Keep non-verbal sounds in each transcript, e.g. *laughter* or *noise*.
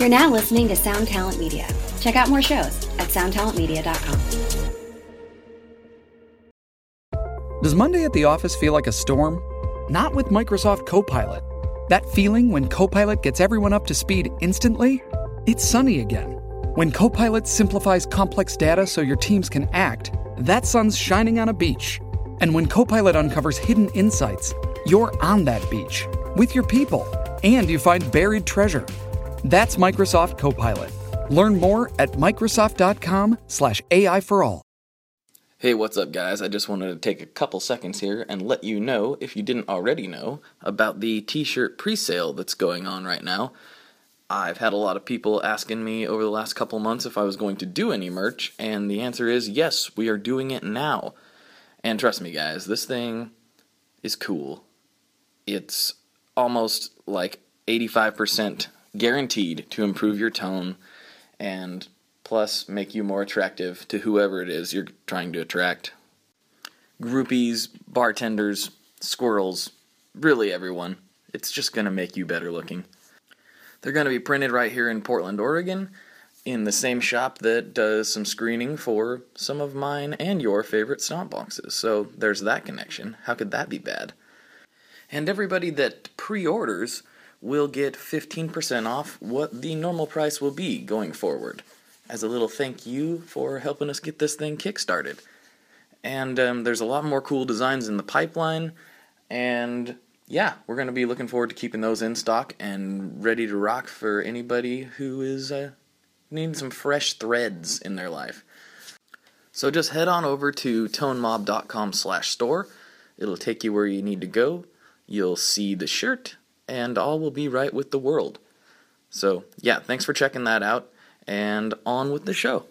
You're now listening to Sound Talent Media. Check out more shows at soundtalentmedia.com. Does Monday at the office feel like a storm? Not with Microsoft Copilot. That feeling when Copilot gets everyone up to speed instantly? It's sunny again. When Copilot simplifies complex data so your teams can act, that sun's shining on a beach. And when Copilot uncovers hidden insights, you're on that beach with your people and you find buried treasure. That's Microsoft Copilot. Learn more at Microsoft.com/slash AI for all. Hey, what's up, guys? I just wanted to take a couple seconds here and let you know, if you didn't already know, about the t shirt pre sale that's going on right now. I've had a lot of people asking me over the last couple months if I was going to do any merch, and the answer is yes, we are doing it now. And trust me, guys, this thing is cool. It's almost like 85% guaranteed to improve your tone and plus make you more attractive to whoever it is you're trying to attract. Groupies, bartenders, squirrels, really everyone. It's just going to make you better looking. They're going to be printed right here in Portland, Oregon, in the same shop that does some screening for some of mine and your favorite stomp boxes. So there's that connection. How could that be bad? And everybody that pre orders will get 15% off what the normal price will be going forward as a little thank you for helping us get this thing kickstarted. And um, there's a lot more cool designs in the pipeline, and yeah, we're going to be looking forward to keeping those in stock and ready to rock for anybody who is uh, needing some fresh threads in their life. So just head on over to tonemob.com slash store. It'll take you where you need to go. You'll see the shirt, and all will be right with the world. So, yeah, thanks for checking that out and on with the show.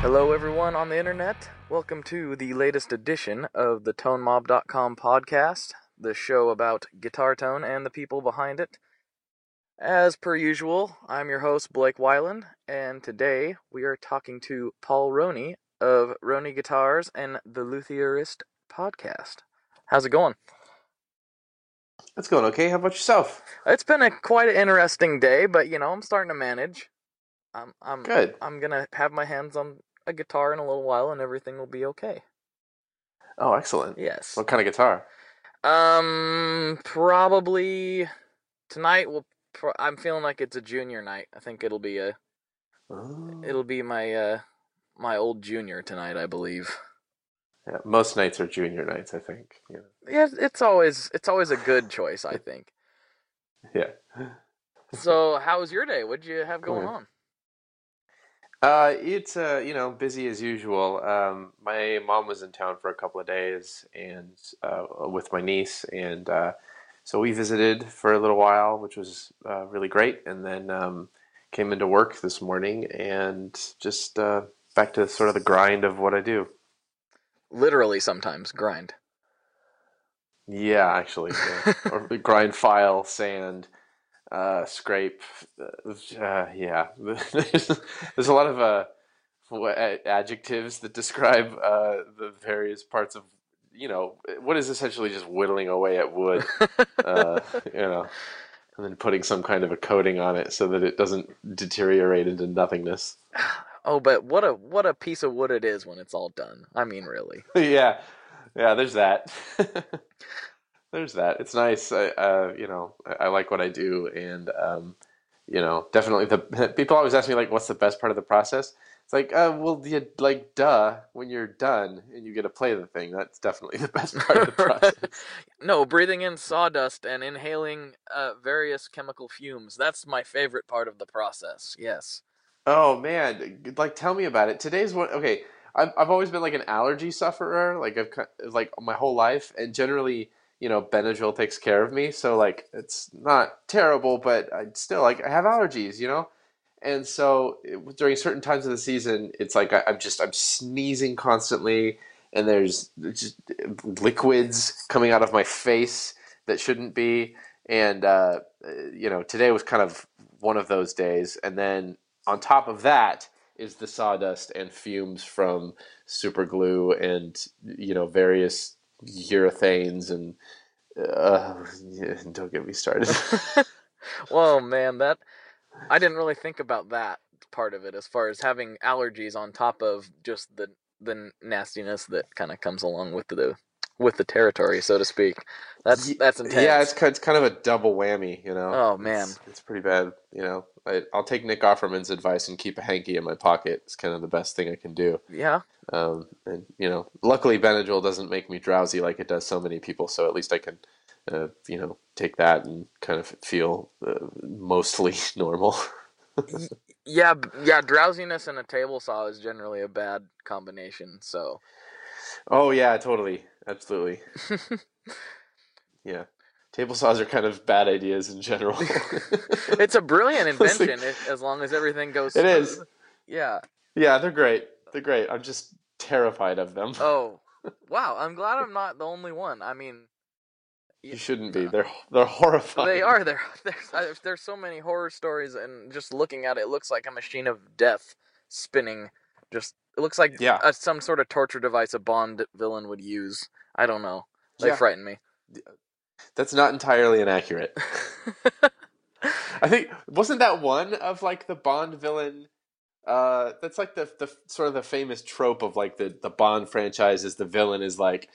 Hello, everyone on the internet. Welcome to the latest edition of the ToneMob.com podcast, the show about guitar tone and the people behind it. As per usual, I'm your host, Blake Weiland, and today we are talking to Paul Rhoney of Rhoney Guitars and the Luthierist podcast. How's it going? It's going okay. How about yourself? It's been a quite an interesting day, but you know, I'm starting to manage. I'm I'm Good. I'm gonna have my hands on a guitar in a little while, and everything will be okay. Oh, excellent. Yes. What kind of guitar? Um, probably tonight. Will pro- I'm feeling like it's a junior night. I think it'll be a Oh. it'll be my uh my old junior tonight, I believe. Yeah, most nights are junior nights, I think. Yeah. Yeah, it's always it's always a good choice, I *laughs* think. Yeah. So, how was your day? What'd you have going on? Uh, it's uh, you know, busy as usual. Um, my mom was in town for a couple of days, and uh, with my niece, and uh, so we visited for a little while, which was uh, really great. And then um, came into work this morning, and just uh, back to sort of the grind of what I do. Literally, sometimes grind. Yeah, actually, yeah. *laughs* or grind, file, sand, uh, scrape. Uh, uh, yeah, there's, *laughs* there's a lot of uh, adjectives that describe uh, the various parts of you know what is essentially just whittling away at wood. *laughs* uh, you know, and then putting some kind of a coating on it so that it doesn't deteriorate into nothingness. *sighs* Oh, but what a what a piece of wood it is when it's all done. I mean, really. *laughs* yeah, yeah. There's that. *laughs* there's that. It's nice. I, uh, you know, I, I like what I do, and um, you know, definitely the people always ask me like, "What's the best part of the process?" It's like, uh, well, you, like, duh, when you're done and you get to play the thing, that's definitely *laughs* the best part of the *laughs* process. no, breathing in sawdust and inhaling uh, various chemical fumes. That's my favorite part of the process. Yes. Oh man, like tell me about it. Today's one. Okay, I've I've always been like an allergy sufferer, like I've like my whole life, and generally, you know, Benadryl takes care of me. So like, it's not terrible, but I still like I have allergies, you know. And so it- during certain times of the season, it's like I, I'm just I'm sneezing constantly, and there's just liquids coming out of my face that shouldn't be. And uh, you know, today was kind of one of those days, and then on top of that, is the sawdust and fumes from super glue and you know various urethanes and uh, *laughs* don't get me started. *laughs* Whoa, man, that I didn't really think about that part of it as far as having allergies on top of just the the nastiness that kind of comes along with the with the territory, so to speak. That's that's intense. Yeah, it's it's kind of a double whammy, you know. Oh man, it's, it's pretty bad. You know, I, will take Nick Offerman's advice and keep a hanky in my pocket. It's kind of the best thing I can do. Yeah. Um, and you know, luckily Benadryl doesn't make me drowsy like it does so many people. So at least I can, uh, you know, take that and kind of feel uh, mostly *laughs* normal. yeah, yeah. Drowsiness and a table saw is generally a bad combination. So. Oh yeah, totally, absolutely. yeah. Table saws are kind of bad ideas in general. *laughs* it's a brilliant *laughs* invention like, as long as everything goes. It smooth. is. Yeah. Yeah, they're great. They're great. I'm just terrified of them. Oh, wow! I'm glad I'm not the only one. I mean, you shouldn't be. They're they're horrifying. They are. *laughs* There there's there's so many horror stories, and just looking at it, it looks like a machine of death spinning. Just it looks like yeah. a, some sort of torture device a Bond villain would use. I don't know. They yeah. frighten me. That's not entirely inaccurate. *laughs* I think wasn't that one of like the Bond villain uh, that's like the the sort of the famous trope of like the the Bond franchise is the villain is like,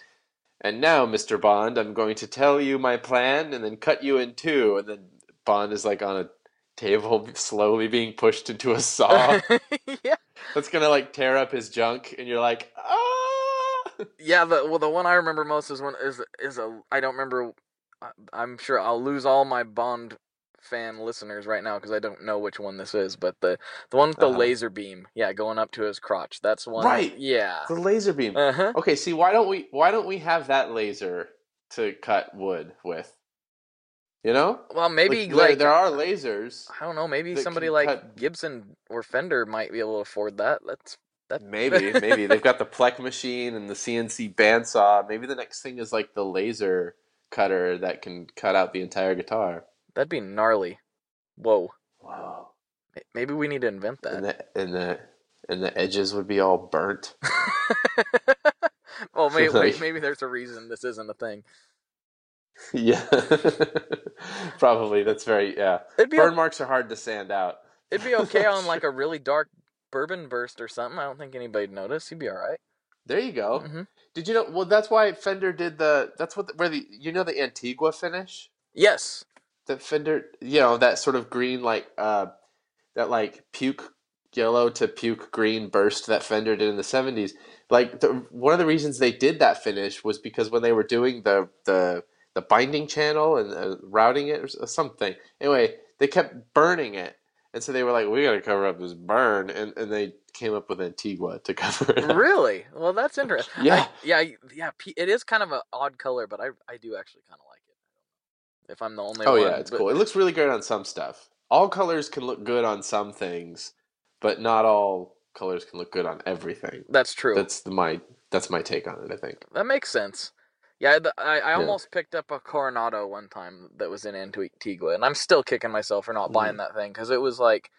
and now Mr. Bond, I'm going to tell you my plan and then cut you in two, and then Bond is like on a table slowly being pushed into a saw. *laughs* yeah, that's gonna like tear up his junk, and you're like, ah. *laughs* Yeah, the well, the one I remember most is one is is a I don't remember. I'm sure I'll lose all my Bond fan listeners right now because I don't know which one this is, but the the one with the uh-huh. laser beam, yeah, going up to his crotch. That's one. Right. Yeah. The laser beam. Uh-huh. Okay. See, why don't we why don't we have that laser to cut wood with? You know? Well, maybe like, like there are lasers. I don't know. Maybe somebody like cut... Gibson or Fender might be able to afford that. That's that. Maybe, *laughs* maybe they've got the Plek machine and the CNC bandsaw. Maybe the next thing is like the laser cutter that can cut out the entire guitar. That'd be gnarly. Whoa. Wow. Maybe we need to invent that. And the and the and the edges would be all burnt. *laughs* well, *laughs* maybe like, maybe there's a reason this isn't a thing. Yeah. *laughs* Probably. That's very yeah. It'd be Burn marks are hard to sand out. It'd be okay on like a really dark bourbon burst or something. I don't think anybody'd notice. You'd be all right. There you go. Mm-hmm. Did you know? Well, that's why Fender did the. That's what the, where the you know the Antigua finish. Yes the Fender, you know, that sort of green, like uh, that like puke yellow to puke green burst that Fender did in the seventies. Like the, one of the reasons they did that finish was because when they were doing the the the binding channel and uh, routing it or something. Anyway, they kept burning it, and so they were like, "We got to cover up this burn," and and they came up with Antigua to *laughs* cover it. Up. Really? Well, that's interesting. yeah, I, yeah, yeah. It is kind of an odd color, but I I do actually kind of like if I'm the only oh, one. yeah, it's but... cool. It looks really great on some stuff. All colors can look good on some things, but not all colors can look good on everything. That's true. That's the, my that's my take on it. I think that makes sense. Yeah, the, I, I almost picked up a Coronado one time that was in Antigua, and I'm still kicking myself for not mm. buying that thing because it was like,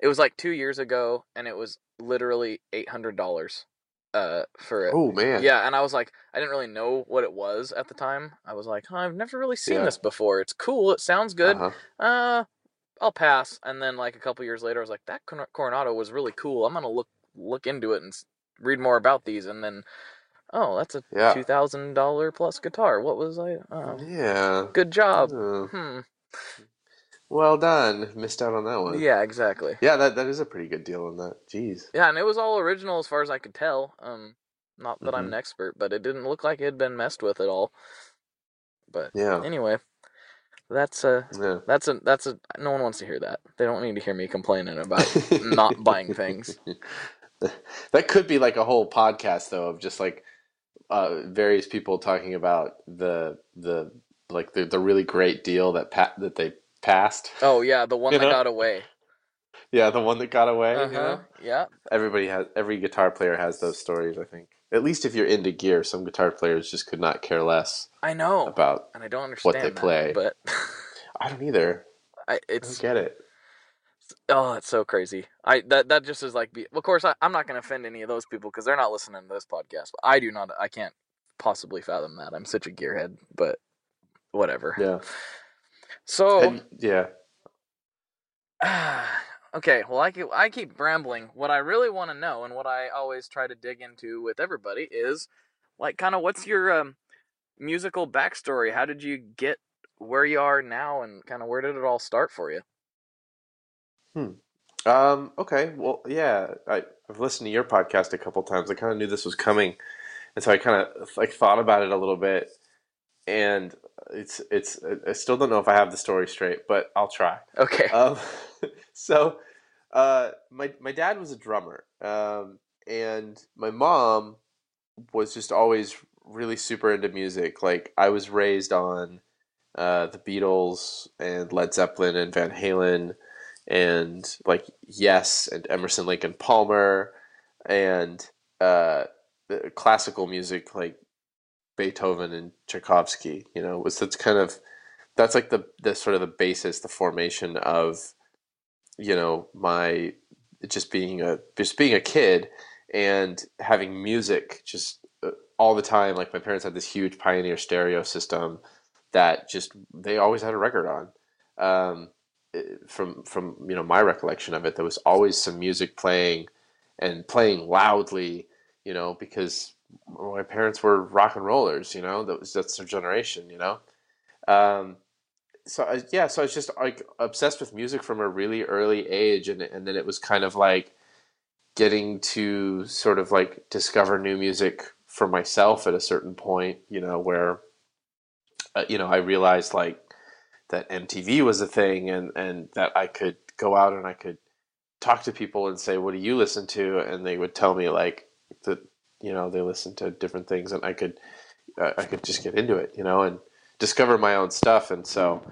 it was like two years ago, and it was literally eight hundred dollars uh for it. Oh man. Yeah, and I was like I didn't really know what it was at the time. I was like, I've never really seen yeah. this before. It's cool. It sounds good. Uh-huh. Uh I'll pass. And then like a couple years later I was like that Coronado was really cool. I'm going to look look into it and read more about these and then oh, that's a yeah. $2000 plus guitar. What was I oh, Yeah. Good job. Uh, hmm. Well done. Missed out on that one. Yeah, exactly. Yeah, that that is a pretty good deal on that. Jeez. Yeah, and it was all original as far as I could tell. Um, not that mm-hmm. I'm an expert, but it didn't look like it had been messed with at all. But yeah. Anyway, that's a yeah. that's a that's a no one wants to hear that. They don't need to hear me complaining about not *laughs* buying things. That could be like a whole podcast though of just like uh, various people talking about the the like the, the really great deal that pat that they passed. Oh yeah, the one that know? got away. Yeah, the one that got away. Uh-huh. You know? Yeah. Everybody has. Every guitar player has those stories. I think. At least if you're into gear, some guitar players just could not care less. I know about and I don't understand what they play, but I don't either. *laughs* I it's I don't get it. Oh, it's so crazy. I that that just is like. Be, of course, I, I'm not going to offend any of those people because they're not listening to this podcast. But I do not. I can't possibly fathom that. I'm such a gearhead, but whatever. Yeah. So And, yeah. *sighs* okay, well, I keep, I keep rambling. What I really want to know, and what I always try to dig into with everybody, is like kind of what's your um, musical backstory? How did you get where you are now, and kind of where did it all start for you? Hmm. Um, okay. Well, yeah, I, I've listened to your podcast a couple times. I kind of knew this was coming, and so I kind of like thought about it a little bit. And it's it's I still don't know if I have the story straight, but I'll try. Okay. Um, *laughs* so, uh, my my dad was a drummer, um, and my mom was just always really super into music. Like I was raised on uh, the Beatles and Led Zeppelin and Van Halen, and like Yes and Emerson, Lake and Palmer, and uh, the classical music like Beethoven and Tchaikovsky. You know, was that's kind of that's like the the sort of the basis, the formation of you know my just being a just being a kid and having music just uh, all the time. Like my parents had this huge Pioneer stereo system that just they always had a record on. Um, from from you know my recollection of it, there was always some music playing and playing loudly. You know because my parents were rock and rollers. You know that was that's their generation. You know. Um, so I, yeah, so I was just like obsessed with music from a really early age, and and then it was kind of like getting to sort of like discover new music for myself at a certain point, you know, where uh, you know I realized like that MTV was a thing, and and that I could go out and I could talk to people and say, "What do you listen to?" and they would tell me like that, you know, they listen to different things, and I could I could just get into it, you know, and discover my own stuff, and so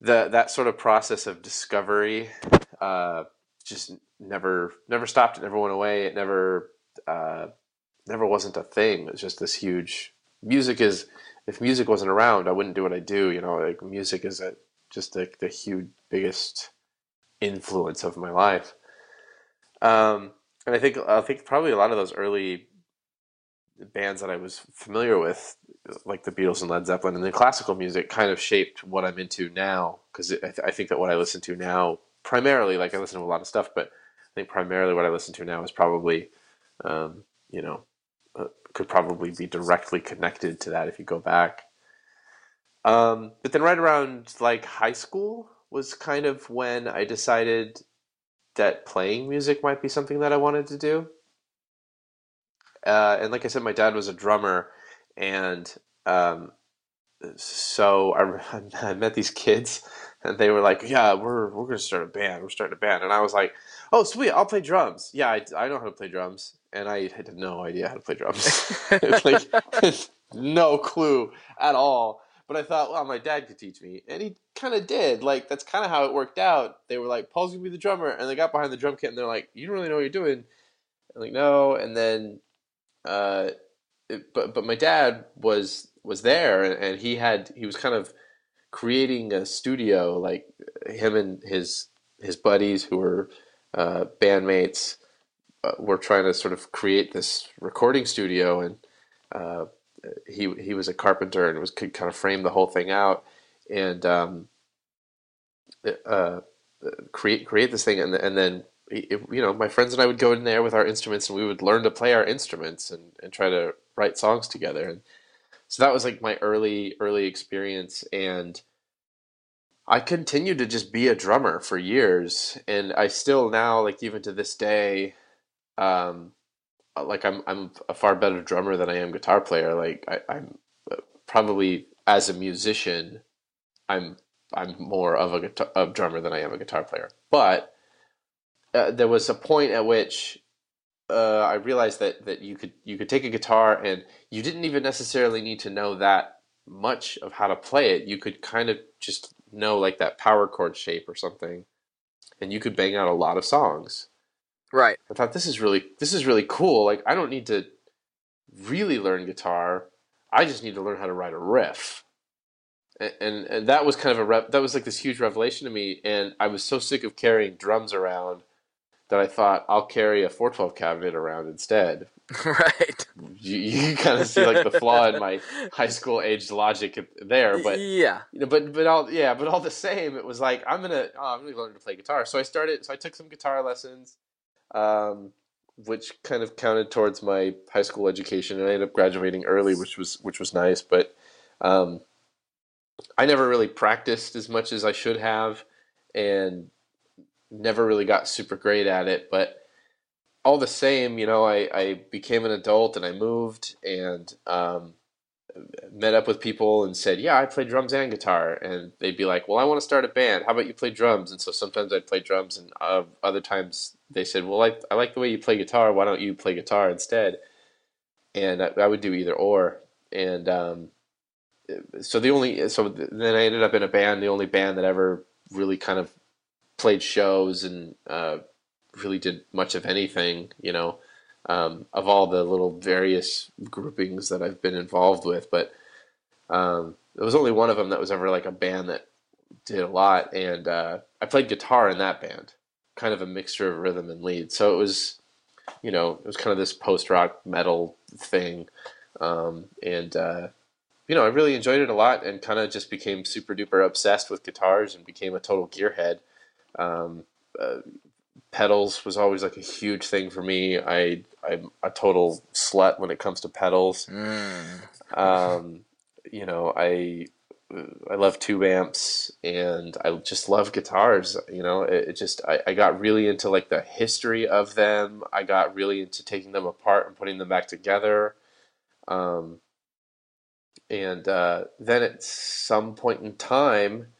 the that sort of process of discovery uh, just never never stopped. It never went away. It never uh, never wasn't a thing. It was just this huge music is. If music wasn't around, I wouldn't do what I do. You know, like music is a, just like the huge biggest influence of my life. Um, and I think I think probably a lot of those early bands that I was familiar with, like the Beatles and Led Zeppelin, and the classical music, kind of shaped what I'm into now. Because I, th- I think that what I listen to now, primarily, like I listen to a lot of stuff, but I think primarily what I listen to now is probably, um, you know, uh, could probably be directly connected to that if you go back. Um, but then right around like high school was kind of when I decided that playing music might be something that I wanted to do. Uh, and like I said, my dad was a drummer, and um, so I, *laughs* I met these kids, and they were like, "Yeah, we're we're gonna start a band. We're starting a band." And I was like, "Oh, sweet! I'll play drums. Yeah, I, I know how to play drums." And I had no idea how to play drums, *laughs* like *laughs* no clue at all. But I thought, well, my dad could teach me, and he kind of did. Like that's kind of how it worked out. They were like, "Paul's gonna be the drummer," and they got behind the drum kit, and they're like, "You don't really know what you're doing." I'm like, "No," and then uh, it, but but my dad was was there, and, and he had he was kind of creating a studio, like him and his his buddies who were uh, bandmates uh, were trying to sort of create this recording studio, and uh, he he was a carpenter and was could kind of frame the whole thing out, and um, uh, create create this thing, and and then it, you know, my friends and I would go in there with our instruments and we would learn to play our instruments and, and try to write songs together. And so that was like my early, early experience. And I continued to just be a drummer for years. And I still now, like even to this day, um, like I'm, I'm a far better drummer than I am guitar player. Like I, I'm probably as a musician, I'm, I'm more of a guitar, a drummer than I am a guitar player. But uh, there was a point at which uh, I realized that that you could you could take a guitar and you didn't even necessarily need to know that much of how to play it. You could kind of just know like that power chord shape or something, and you could bang out a lot of songs. Right. I thought this is really this is really cool. Like I don't need to really learn guitar. I just need to learn how to write a riff. and and that was kind of a rep, that was like this huge revelation to me and i was so sick of carrying drums around that i thought i'll carry a 412 cabinet around instead *laughs* right. you, you *laughs* kind of see like the flaw in my *laughs* high school aged logic there but yeah, you know but but all yeah but all the same it was like i'm gonna oh, i'm gonna learn to play guitar so i started so i took some guitar lessons um which kind of counted towards my high school education and i ended up graduating early which was which was nice but um I never really practiced as much as I should have and never really got super great at it. But all the same, you know, I, I became an adult and I moved and um, met up with people and said, Yeah, I play drums and guitar. And they'd be like, Well, I want to start a band. How about you play drums? And so sometimes I'd play drums, and uh, other times they said, Well, I, I like the way you play guitar. Why don't you play guitar instead? And I, I would do either or. And um, so the only so then I ended up in a band, the only band that ever really kind of played shows and uh, really did much of anything, you know, um, of all the little various groupings that I've been involved with. But um, there was only one of them that was ever like a band that did a lot, and uh, I played guitar in that band, kind of a mixture of rhythm and lead. So it was, you know, it was kind of this post rock metal thing, um, and uh, you know, I really enjoyed it a lot and kind of just became super duper obsessed with guitars and became a total gearhead. Um, uh, pedals was always like a huge thing for me. I I'm a total slut when it comes to pedals. Mm. Um, you know, I I love tube amps and I just love guitars. You know, it, it just I, I got really into like the history of them. I got really into taking them apart and putting them back together. Um, and uh, then at some point in time,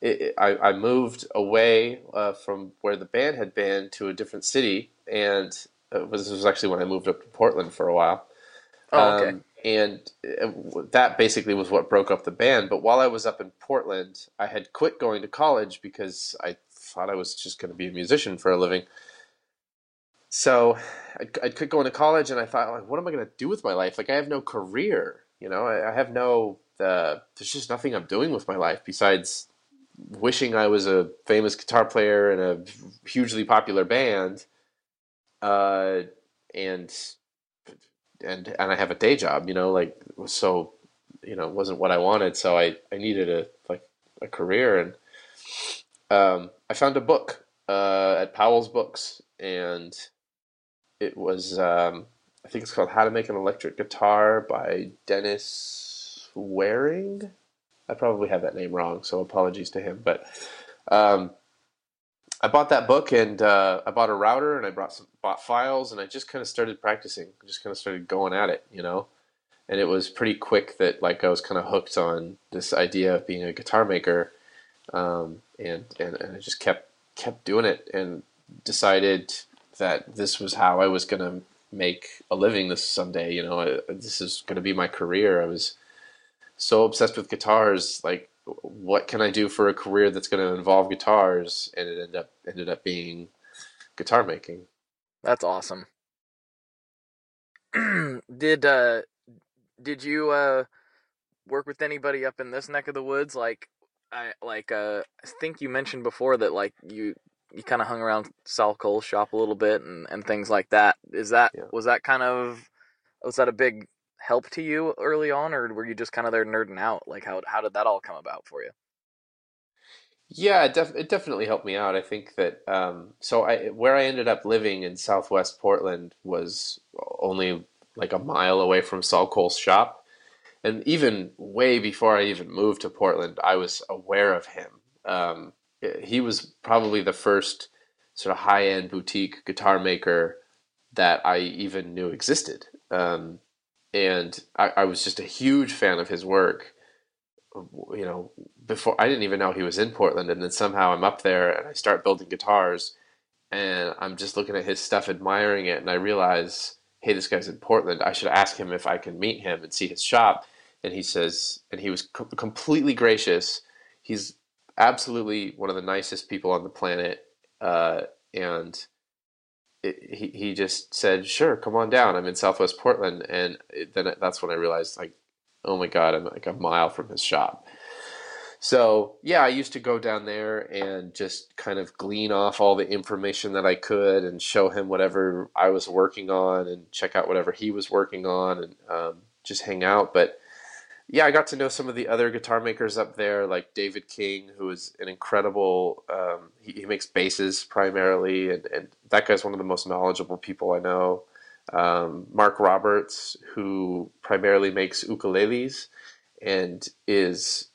it, it, I, I, moved away uh, from where the band had been to a different city, and was, this was actually when I moved up to Portland for a while. Oh, okay. Um, and uh, that basically was what broke up the band. But while I was up in Portland, I had quit going to college because I thought I was just going to be a musician for a living. So I'd, I'd quit going to college, and I thought, like, what am I going to do with my life? Like, I have no career. You know, I, I have no. Uh, there's just nothing I'm doing with my life besides wishing I was a famous guitar player in a hugely popular band, uh, and and and I have a day job. You know, like so, you know, it wasn't what I wanted. So I I needed a like a career, and um, I found a book uh, at Powell's Books, and it was um, I think it's called How to Make an Electric Guitar by Dennis Waring. I probably have that name wrong, so apologies to him. But um, I bought that book and uh, I bought a router and I brought some bought files and I just kind of started practicing. Just kind of started going at it, you know. And it was pretty quick that like I was kind of hooked on this idea of being a guitar maker, um, and, and and I just kept kept doing it and decided that this was how I was gonna make a living this someday. You know, I, this is going to be my career. I was so obsessed with guitars. Like, what can I do for a career that's going to involve guitars? And it ended up ended up being guitar making. That's awesome. *clears throat* did uh, did you uh, work with anybody up in this neck of the woods? Like, I like uh, I think you mentioned before that like you you kind of hung around Saul Koll's shop a little bit and, and things like that. Is that yeah. was that kind of was that a big help to you early on, or were you just kind of there nerding out? Like how how did that all come about for you? Yeah, it, def- it definitely helped me out. I think that um, so I where I ended up living in Southwest Portland was only like a mile away from Saul Koll's shop, and even way before I even moved to Portland, I was aware of him. Um, he was probably the first sort of high end boutique guitar maker that I even knew existed. Um, and I, I, was just a huge fan of his work. You know, before I didn't even know he was in Portland, and then somehow I'm up there and I start building guitars, and I'm just looking at his stuff, admiring it, and I realize, hey, this guy's in Portland. I should ask him if I can meet him and see his shop. And he says, and he was co- completely gracious. He's absolutely one of the nicest people on the planet. Uh, and it, he, he just said, sure, come on down. I'm in Southwest Portland. And it, then that's when I realized like, oh my God, I'm like a mile from his shop. So yeah, I used to go down there and just kind of glean off all the information that I could and show him whatever I was working on and check out whatever he was working on and um, just hang out. But yeah, I got to know some of the other guitar makers up there, like David King, who is an incredible. Um, he, he, makes basses primarily, and, and that guy's one of the most knowledgeable people I know. Um, Mark Roberts, who primarily makes ukuleles and is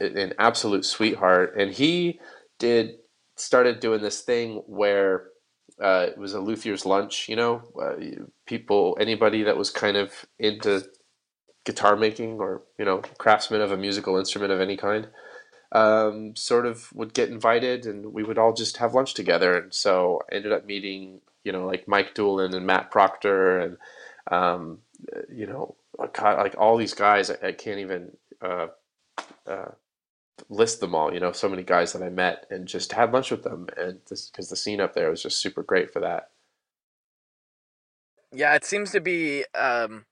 an absolute sweetheart. And he did started doing this thing where uh, it was a luthier's lunch. You know, uh, people, anybody that was kind of into guitar making or you know craftsman of a musical instrument of any kind um, sort of would get invited and we would all just have lunch together. And so I ended up meeting you know like Mike Doolin and Matt Proctor and um, you know like all these guys I, I can't even uh, uh, list them all you know so many guys that I met and just had lunch with them. And because the scene up there was just super great for that. Yeah it seems to be um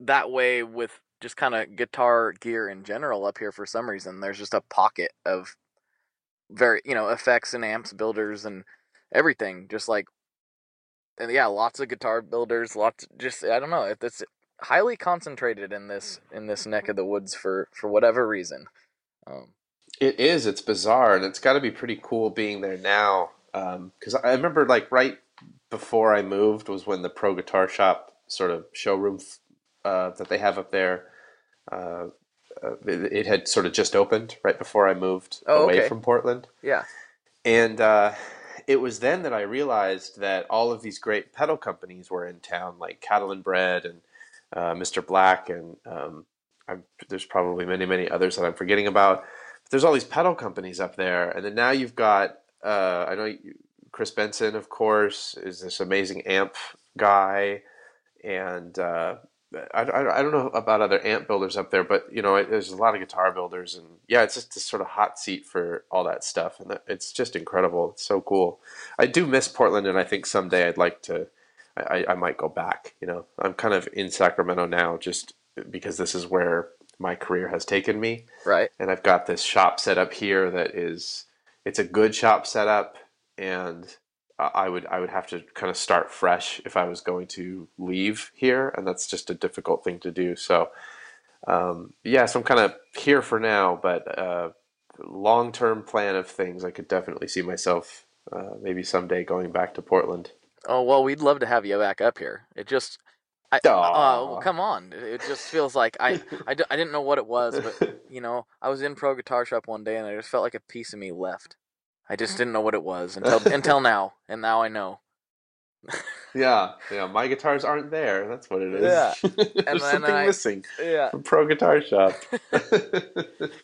that way with just kind of guitar gear in general up here for some reason. There's just a pocket of very, you know, effects and amps builders and everything. Just like, and yeah, lots of guitar builders, lots, just, I don't know, it's highly concentrated in this, in this neck of the woods for, for whatever reason. Um, it is, it's bizarre and it's got to be pretty cool being there now. Um, cause I remember like right before I moved was when the pro guitar shop sort of showroom uh, that they have up there. Uh, uh, it, it, had sort of just opened right before I moved oh, away okay. from Portland. Yeah, and uh, it was then that I realized that all of these great pedal companies were in town, like Catalinbread and uh, Mr. Black, and um, there's probably many, many others that I'm forgetting about. But there's all these pedal companies up there, and then now you've got I know Chris Benson, of course, is this amazing amp guy, and uh, I, I, I, don't know about other amp builders up there, but you know, there's a lot of guitar builders, and yeah, it's just this sort of hot seat for all that stuff, and it's just incredible. It's so cool. I do miss Portland, and I think someday I'd like to. I, I might go back. You know, I'm kind of in Sacramento now, just because this is where my career has taken me. Right. And I've got this shop set up here that is, it's a good shop setup, and I would I would have to kind of start fresh if I was going to leave here, and that's just a difficult thing to do. So, um, yeah, so I'm kind of here for now, but uh, long term plan of things, I could definitely see myself uh, maybe someday going back to Portland. Oh well, we'd love to have you back up here. It just, I, uh, come on, it just feels like I, I, I didn't know what it was, but *laughs* you know, I was in Pro Guitar Shop one day and I just felt like a piece of me left. I just *laughs* didn't know what it was until until now, and now I know. *laughs* yeah, yeah. My guitars aren't there. That's what it is. Yeah, *laughs* there's something I, missing. Yeah, from Pro Guitar Shop.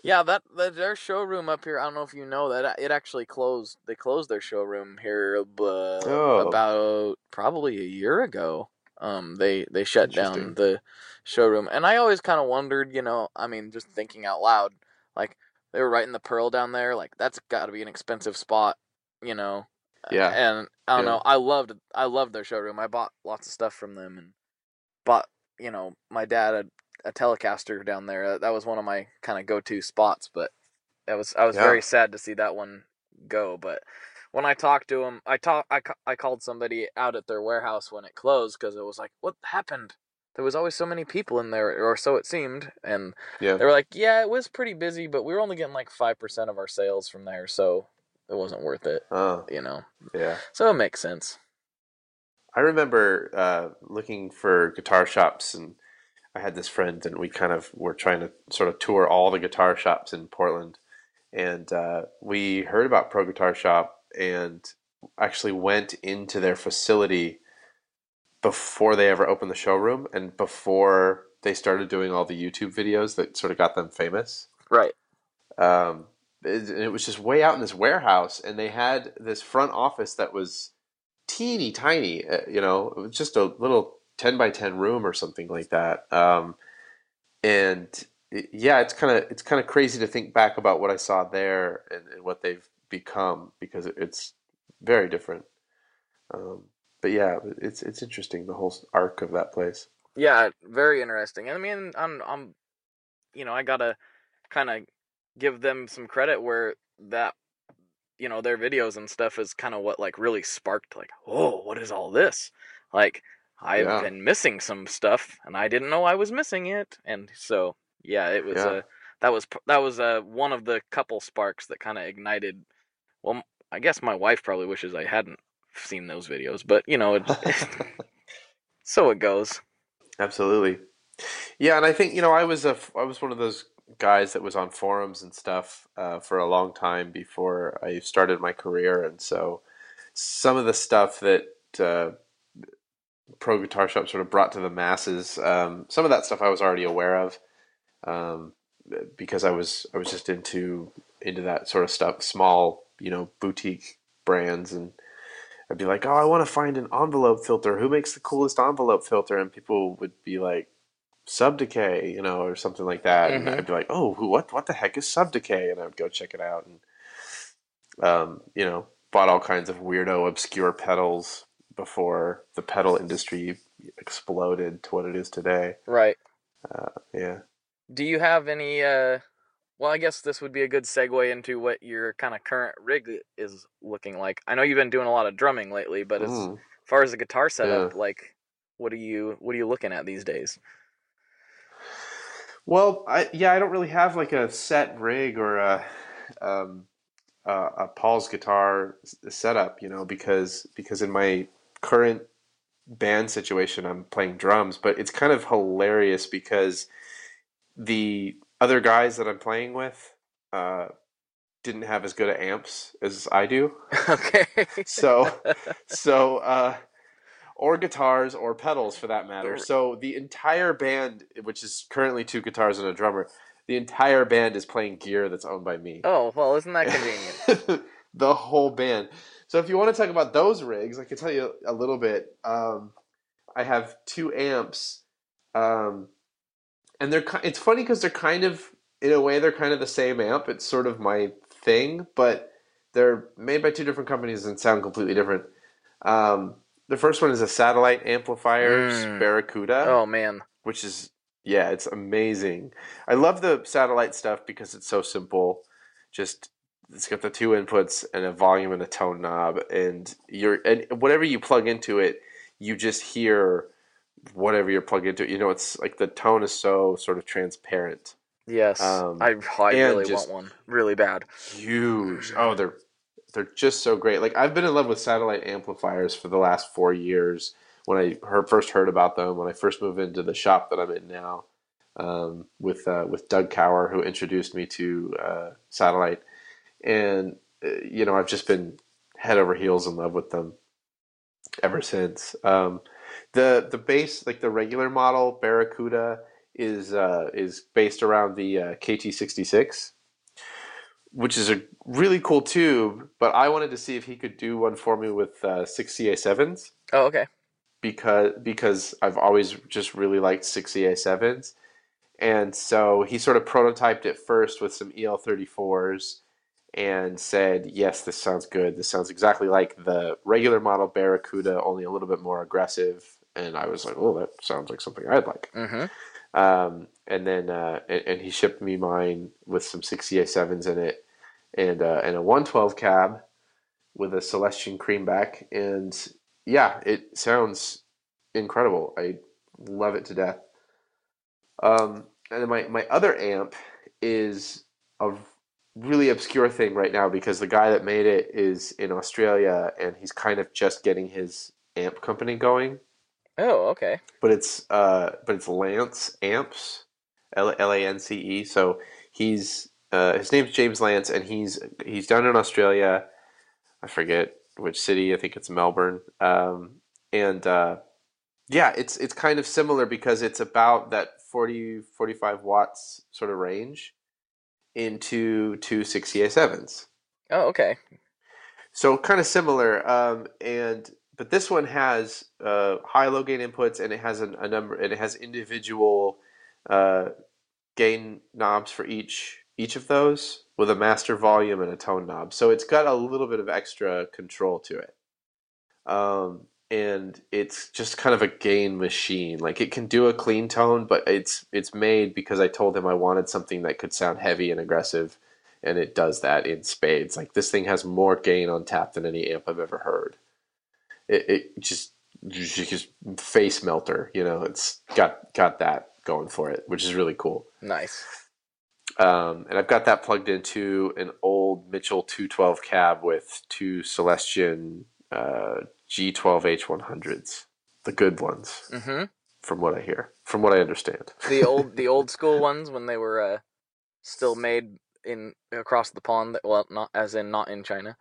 yeah, that, that their showroom up here. I don't know if you know that it actually closed. They closed their showroom here uh, oh. about probably a year ago. Um, they they shut down the showroom, and I always kind of wondered, you know, I mean, just thinking out loud, like they were right in the Pearl down there. Like that's got to be an expensive spot, you know. Yeah. And I don't yeah. know. I loved I loved their showroom. I bought lots of stuff from them and bought you know my dad a, a Telecaster down there. Uh, that was one of my kind of go to spots. But that was I was yeah. very sad to see that one go. But when I talked to him, I talk I, I called somebody out at their warehouse when it closed because it was like, what happened? There was always so many people in there, or so it seemed. And yeah. they were like, yeah, it was pretty busy, but we were only getting like 5% of our sales from there, so it wasn't worth it. Oh. You know? Yeah. So it makes sense. I remember uh, looking for guitar shops, and I had this friend, and we kind of were trying to sort of tour all the guitar shops in Portland. And uh, we heard about Pro Guitar Shop and actually went into their facility before they ever opened the showroom and before they started doing all the YouTube videos that sort of got them famous. Right. Um, it, it was just way out in this warehouse, and they had this front office that was teeny tiny. Uh, you know, it was just a little ten by ten room or something like that. Um, and it, yeah, it's kind of it's kind of crazy to think back about what I saw there and, and what they've become because it's very different. Um, but yeah, it's it's interesting the whole arc of that place. Yeah, very interesting. I mean, I'm I'm, you know, I gotta kind of give them some credit where that you know their videos and stuff is kind of what like really sparked like oh what is all this like i've Yeah. been missing some stuff and i didn't know i was missing it and so yeah it was Yeah. uh, that was that was uh, one of the couple sparks that kind of ignited well I guess my wife probably wishes i hadn't seen those videos but you know it, *laughs* so it goes Absolutely. Yeah, and I think you know I was a I was one of those guys that was on forums and stuff uh, for a long time before I started my career, and so some of the stuff that uh, Pro Guitar Shop sort of brought to the masses, um, some of that stuff I was already aware of, um, because I was I was just into into that sort of stuff, small you know boutique brands and. I'd be like, oh, I want to find an envelope filter. Who makes the coolest envelope filter? And people would be like, Subdecay, you know, or something like that. And Mhm. I'd be like, oh, who, what, what the heck is Subdecay? And I would go check it out, and um, you know, bought all kinds of weirdo, obscure pedals before the pedal industry exploded to what it is today. right Yeah. do you have any uh well i guess this would be a good segue into what your kind of current rig is looking like. I know you've been doing a lot of drumming lately but as Mm. far as the guitar setup like what are you what are you looking at these days? Well, I yeah, I don't really have like a set rig or a um, a, a Paul's guitar setup, you know, because because in my current band situation, I'm playing drums, but it's kind of hilarious because the other guys that I'm playing with uh, didn't have as good of amps as I do, *laughs* okay so *laughs* so uh, or guitars or pedals for that matter. So the entire band, which is currently two guitars and a drummer, the entire band is playing gear that's owned by me. oh well isn't that convenient *laughs* the whole band. So if you want to talk about those rigs, I can tell you a little bit. Um, I have two amps, um, and they're it's funny because they're kind of in a way they're kind of the same amp. It's sort of my thing, but they're made by two different companies and sound completely different. Um, the first one is a satellite amplifiers Mm. Barracuda oh man which is yeah, it's amazing. I love the satellite stuff because it's so simple. Just it's got the two inputs and a volume and a tone knob, and you're and whatever you plug into it, you just hear whatever you're plugged into. You know, it's like the tone is so sort of transparent, yes Um, i, I really want one really bad huge. Oh, they're they're just so great. Like I've been in love with satellite amplifiers for the last four years. When I heard, first heard about them, when I first moved into the shop that I'm in now, um, with uh, with Doug Kauer, who introduced me to uh, satellite, and uh, you know I've just been head over heels in love with them ever since. Um, the the base, like the regular model Barracuda, is uh, is based around the uh, KT66 which is a really cool tube. But I wanted to see if he could do one for me with uh, six CA sevens oh okay because because I've always just really liked six CA sevens, and so he sort of prototyped it first with some EL thirty fours. And said, "Yes, this sounds good. This sounds exactly like the regular model Barracuda, only a little bit more aggressive." And I was like, "Oh, that sounds like something I'd like." mm-hmm Um, and then uh, and, and he shipped me mine with some 6CA sevens in it, and uh, and a 112 cab with a Celestion creamback, and yeah, it sounds incredible. I love it to death. Um, and then my my other amp is a really obscure thing right now because the guy that made it is in Australia, and he's kind of just getting his amp company going oh okay but it's uh, but it's Lance Amps, L L A N C E. So he's uh, his name's James Lance, and he's he's down in Australia. I forget which city. I think it's Melbourne. Um, and uh, yeah, it's it's kind of similar because it's about that 40, 45 watts sort of range into two 6EA7s. oh okay So kind of similar, um, and but this one has uh, high low gain inputs, and it has an, a number, and it has individual uh, gain knobs for each each of those with a master volume and a tone knob. So it's got a little bit of extra control to it, um, and it's just kind of a gain machine. Like it can do a clean tone, but it's it's made because I told him I wanted something that could sound heavy and aggressive and it does that in spades. Like this thing has more gain on tap than any amp I've ever heard. It, it just just face melter, you know. It's got got that going for it, which is really cool. Nice. Um, and I've got that plugged into an old Mitchell 212 cab with two Celestion uh, G12H100s, the good ones, Mm-hmm. from what I hear, from what I understand. The old the old *laughs* school ones when they were uh, still made in across the pond. Well, not as in not in China.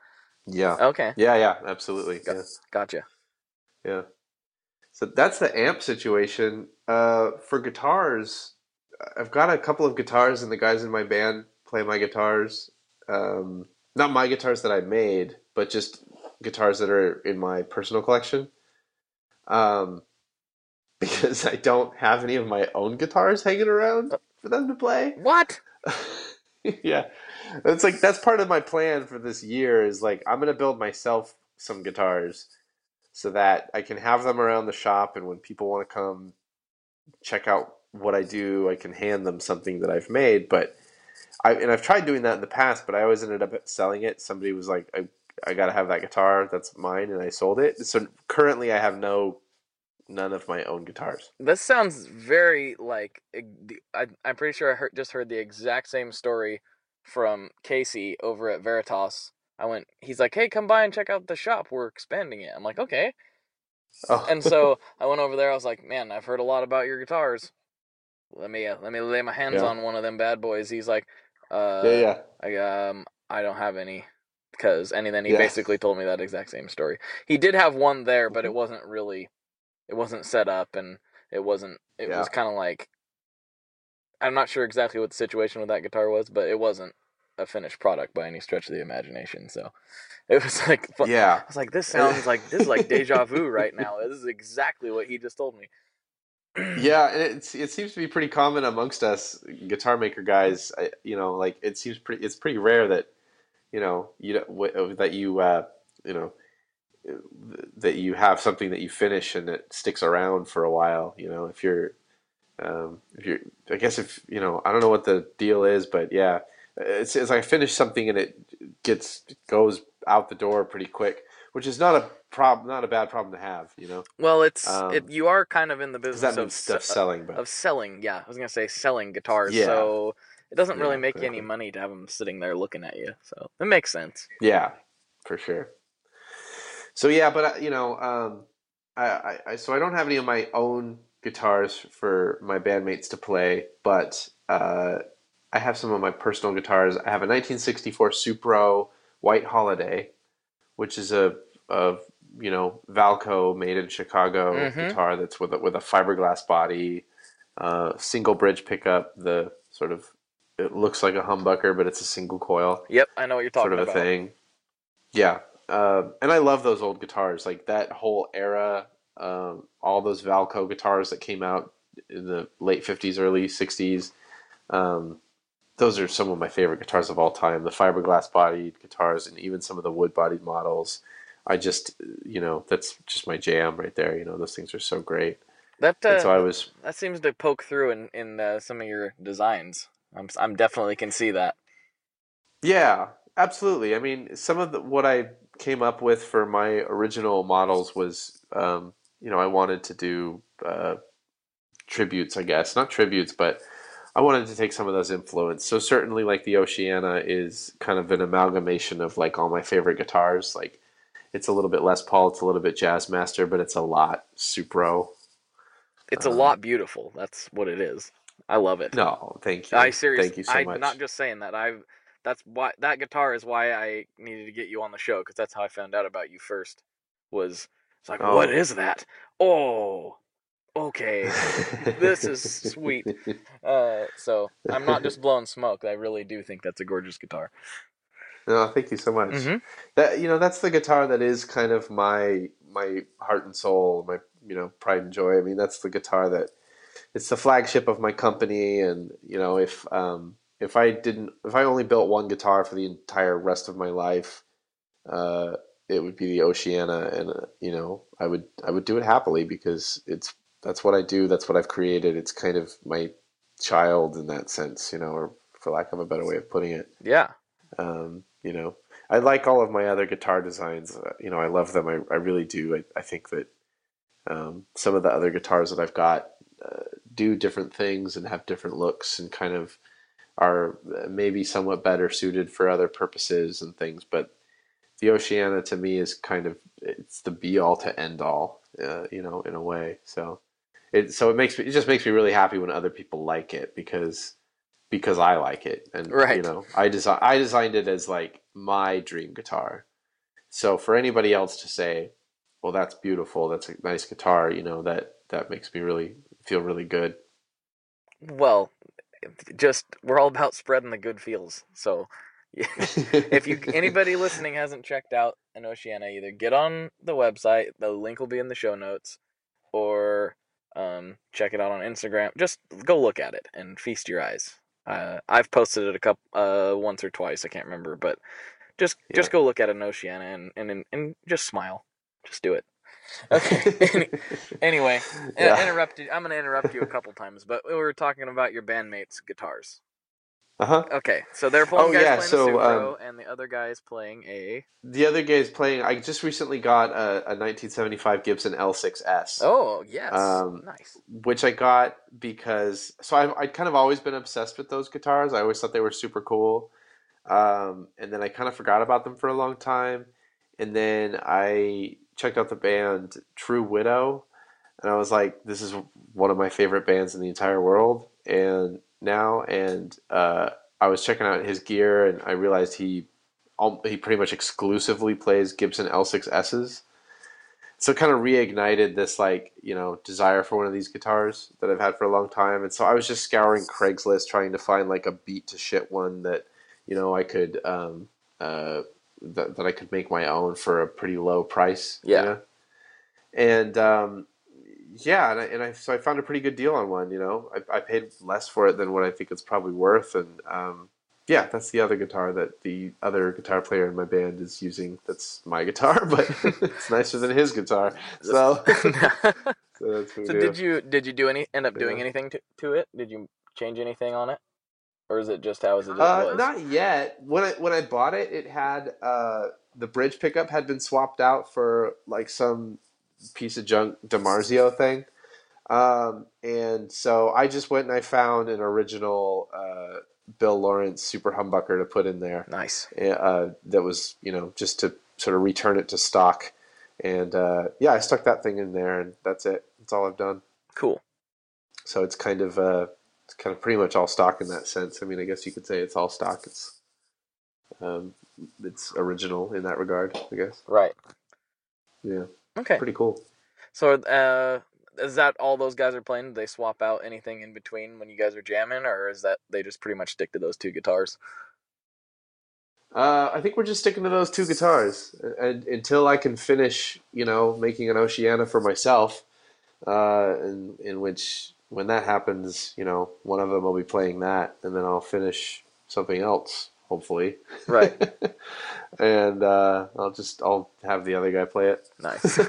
Yeah, Okay, yeah, yeah, absolutely. Got- Yeah. gotcha. Yeah. So that's the amp situation. Uh, for guitars, I've got a couple of guitars, and the guys in my band play my guitars. Um, not my guitars that I made, but just guitars that are in my personal collection. Um, *laughs* because I don't have any of my own guitars hanging around for them to play. What? *laughs* yeah, that's like that's part of my plan for this year. Is like I'm gonna build myself some guitars so that I can have them around the shop, and when people want to come check out what I do, I can hand them something that I've made. But I and I've tried doing that in the past, but I always ended up selling it. Somebody was like, "I I gotta have that guitar. That's mine," and I sold it. So currently, I have no none of my own guitars. This sounds very like I, I'm pretty sure I heard, just heard the exact same story from Casey over at Veritas. I went. He's like, "Hey, come by and check out the shop. We're expanding it." I'm like, "Okay." Oh. And so I went over there. I was like, "Man, I've heard a lot about your guitars. Let me uh, let me lay my hands Yeah. on one of them bad boys." He's like, uh, yeah, yeah. I um I don't have any because and then he Yeah. basically told me that exact same story. He did have one there, but it Mhm. wasn't really it wasn't set up and it wasn't it Yeah. was kind of like I'm not sure exactly what the situation with that guitar was, but it wasn't a finished product by any stretch of the imagination. So *laughs* it was like fu- Yeah. I was like this *laughs* sounds like this is like deja vu right now. This is exactly what he just told me. *clears throat* yeah, and it's it seems to be pretty common amongst us guitar maker guys. I, you know, like it seems pretty. It's pretty rare that you know you don't- wh- that you uh, you know that you have something that you finish and it sticks around for a while. You know, if you're um, if you're, I guess if you know, I don't know what the deal is, but yeah, it's, it's like I finish something and it gets goes out the door pretty quick, which is not a problem, not a bad problem to have. You know, Well, it's Um, it, you are kind of in the business of stuff se- selling, but of selling. Yeah, I was gonna say selling guitars. Yeah. So it doesn't really Yeah, make you any money to have them sitting there looking at you. So it makes sense. Yeah, for sure. So yeah, but uh, you know, um, I, I, I so I don't have any of my own guitars for my bandmates to play, but uh, I have some of my personal guitars. I have a 1964 Supro White Holiday, which is a, a you know Valco made in Chicago Mhm. guitar that's with a, with a fiberglass body, uh, single bridge pickup. The sort of it looks like a humbucker, but it's a single coil Yep, I know what you're talking about. sort of a thing. Yeah, um, and I love those old guitars, like that whole era. Um, all those Valco guitars that came out in the late '50s, early '60s. Um, those are some of my favorite guitars of all time. The fiberglass bodied guitars, and even some of the wood bodied models. I just, you know, that's just my jam right there. You know, those things are so great. That uh, so I was that seems to poke through in in uh, some of your designs. I'm I'm definitely can see that. Yeah, absolutely. I mean, some of the, what I came up with for my original models was, um, you know, I wanted to do uh, tributes, I guess. Not tributes, but I wanted to take some of those influence. So certainly, like the Oceana is kind of an amalgamation of like all my favorite guitars. Like it's a little bit Les Paul, it's a little bit Jazzmaster, but it's a lot Supro. It's a Um, lot beautiful. That's what it is. I love it. No, thank you. I seriously, Thank you so I much. not just saying that. I that's why that guitar is why I needed to get you on the show because that's how I found out about you first. Was it's like, Oh. what is that? Oh, okay. this is sweet. *laughs* Uh, so I'm not just blowing smoke. I really do think that's a gorgeous guitar. No, thank you so much. Mhm. That you know, that's the guitar that is kind of my my heart and soul, my you know pride and joy. I mean, that's the guitar that it's the flagship of my company. And you know, if um, if I didn't, if I only built one guitar for the entire rest of my life, uh, it would be the Oceana, and uh, you know, I would I would do it happily because it's that's what I do. That's what I've created. It's kind of my child in that sense, you know, or for lack of a better way of putting it. Yeah, Um, you know, I like all of my other guitar designs. Uh, you know, I love them. I, I really do. I, I think that um, some of the other guitars that I've got uh, do different things and have different looks and kind of are uh, maybe somewhat better suited for other purposes and things. But the Oceana to me is kind of it's the be all to end all, uh, you know, in a way. So it so it makes me it just makes me really happy when other people like it because because I like it and Right. you know I design I designed it as like my dream guitar. So for anybody else to say, well, that's beautiful, that's a nice guitar, you know, that that makes me really feel really good. Well, just we're all about spreading the good feels. So *laughs* if you *laughs* anybody listening hasn't checked out an Oceana, either get on the website, the link will be in the show notes, or um, check it out on Instagram. Just go look at it and feast your eyes. Uh, I've posted it a couple, uh, once or twice. I can't remember, but just just go look at an Oceana and and and just smile. Just do it. Okay. *laughs* Anyway, Yeah. interrupted. I'm gonna interrupt you a couple times, but we were talking about your bandmates' guitars. Uh-huh. Okay, so they're one Oh, guy's yeah, playing so, a Supro, um, and the other guy is playing a. The other guy is playing. I just recently got a, a 1975 Gibson L6S, Oh yes, Um, nice. which I got because so I've I'd kind of always been obsessed with those guitars. I always thought they were super cool, um, and then I kind of forgot about them for a long time, and then I checked out the band True Widow, and I was like, this is one of my favorite bands in the entire world, and now and uh, I was checking out his gear, and I realized he he pretty much exclusively plays Gibson L6Ss. So it kind of reignited this like, you know, desire for one of these guitars that I've had for a long time. And so I was just scouring Craigslist trying to find like a beat to shit one that, you know, I could um uh that, that I could make my own for a pretty low price. you Yeah. know? And um yeah, and I, and I so I found a pretty good deal on one. You know, I, I paid less for it than what I think it's probably worth, and um, yeah, that's the other guitar that the other guitar player in my band is using. That's my guitar, *laughs* but it's nicer than his guitar. So, *laughs* so so did you did you do any end up doing Yeah. anything to, to it? Did you change anything on it, or is it just how it Uh, was? not yet. When I when I bought it, it had uh, the bridge pickup had been swapped out for like some piece of junk DiMarzio thing, um, and so I just went and I found an original uh, Bill Lawrence Super Humbucker to put in there. Nice. Uh, that was you know just to sort of return it to stock, and uh, yeah, I stuck that thing in there, and that's it. That's all I've done. Cool. So it's kind of uh, it's kind of pretty much all stock in that sense. I mean, I guess you could say it's all stock. It's um, it's original in that regard. I guess. Right. Yeah, Okay. pretty cool. So uh, is that all those guys are playing? Do they swap out anything in between when you guys are jamming, or is that they just pretty much stick to those two guitars? Uh, I think we're just sticking to those two guitars, and until I can finish, you know, making an Oceana for myself. Uh, in in which when that happens, you know, one of them will be playing that, and then I'll finish something else, hopefully. Right. *laughs* and uh, I'll just I'll have the other guy play it. Nice.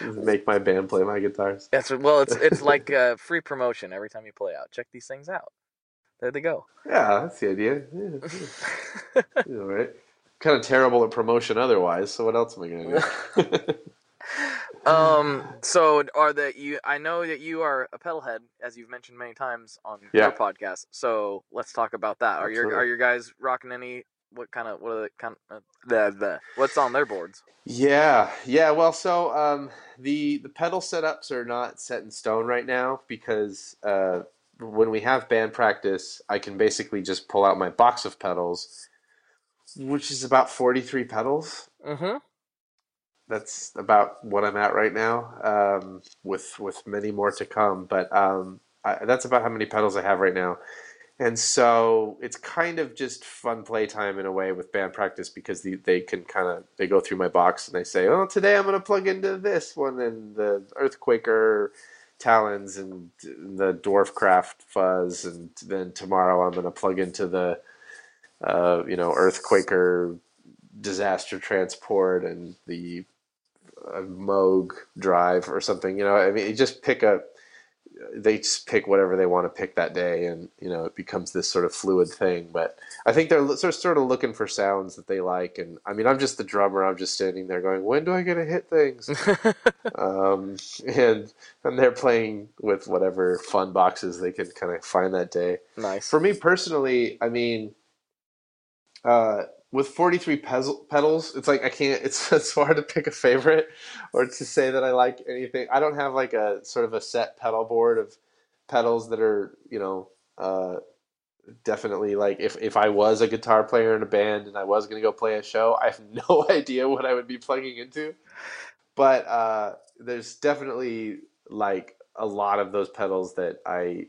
*laughs* Make my band play my guitars. That's well, it's it's like uh, free promotion every time you play out. Check these things out. There they go. Yeah, that's the idea. Yeah, yeah. *laughs* All right. Kind of terrible at promotion otherwise. So what else am I gonna do? Um. So are the you? I know that you are a pedal head, as you've mentioned many times on Yeah. your podcast. So let's talk about that. Are your Absolutely. are your guys rocking any? What kind of what are the kind of the the what's on their boards? Yeah, yeah. Well, so um, the the pedal setups are not set in stone right now because uh, when we have band practice, I can basically just pull out my box of pedals, which is about forty three pedals. Mm-hmm. That's about what I'm at right now, um, with with many more to come. But um, I, that's about how many pedals I have right now. And so it's kind of just fun playtime in a way with band practice because the, they can kind of they go through my box and they say, "Oh, today I'm going to plug into this one and the Earthquaker Talons and the Dwarfcraft Fuzz, and then tomorrow I'm going to plug into the uh, you know Earthquaker Disaster Transport and the uh, Moog Drive or something." You know, I mean, you just pick a they just pick whatever they want to pick that day, and you know it becomes this sort of fluid thing. But I think they're sort sort of looking for sounds that they like, and I mean I'm just the drummer. I'm just standing there going, when do I get to hit things? *laughs* um, and and they're playing with whatever fun boxes they can kind of find that day. nice. For me personally, I mean, uh, with 43 pez- pedals, it's like I can't, it's, *laughs* it's hard to pick a favorite or to say that I like anything. I don't have like a sort of a set pedal board of pedals that are, you know, uh, definitely like if, if I was a guitar player in a band and I was going to go play a show, I have *laughs* no *laughs* idea what I would be plugging into. But uh, there's definitely like a lot of those pedals that I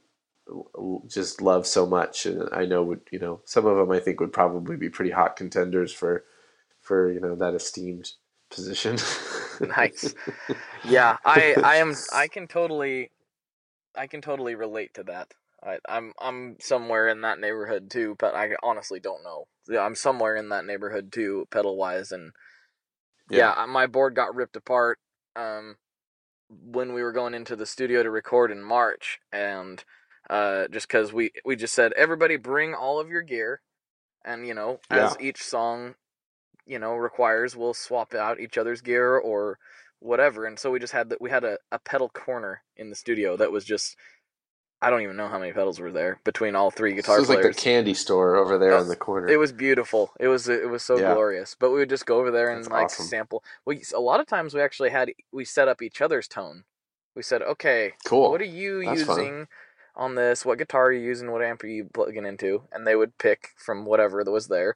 just love so much, and I know would you know some of them I think would probably be pretty hot contenders for for you know that esteemed position. *laughs* nice. Yeah, I I am *laughs* I can totally I can totally relate to that. I, I'm I'm somewhere in that neighborhood too, but I honestly don't know. Yeah, I'm somewhere in that neighborhood too, pedal wise, and yeah. uh, my board got ripped apart um, when we were going into the studio to record in March, and uh, just because we we just said everybody bring all of your gear, and you know as each song you know requires, we'll swap out each other's gear or whatever, and so we just had that we had a, a pedal corner in the studio that was just I don't even know how many pedals were there between all three guitar This is like players. the candy store over there Oh, in the corner. It was beautiful. It was it was so Yeah. glorious. But we would just go over there and That's like awesome. sample. We a lot of times we actually had we set up each other's tone. We said, okay, cool. what are you That's fun. On this? What guitar are you using? What amp are you plugging into? And they would pick from whatever that was there,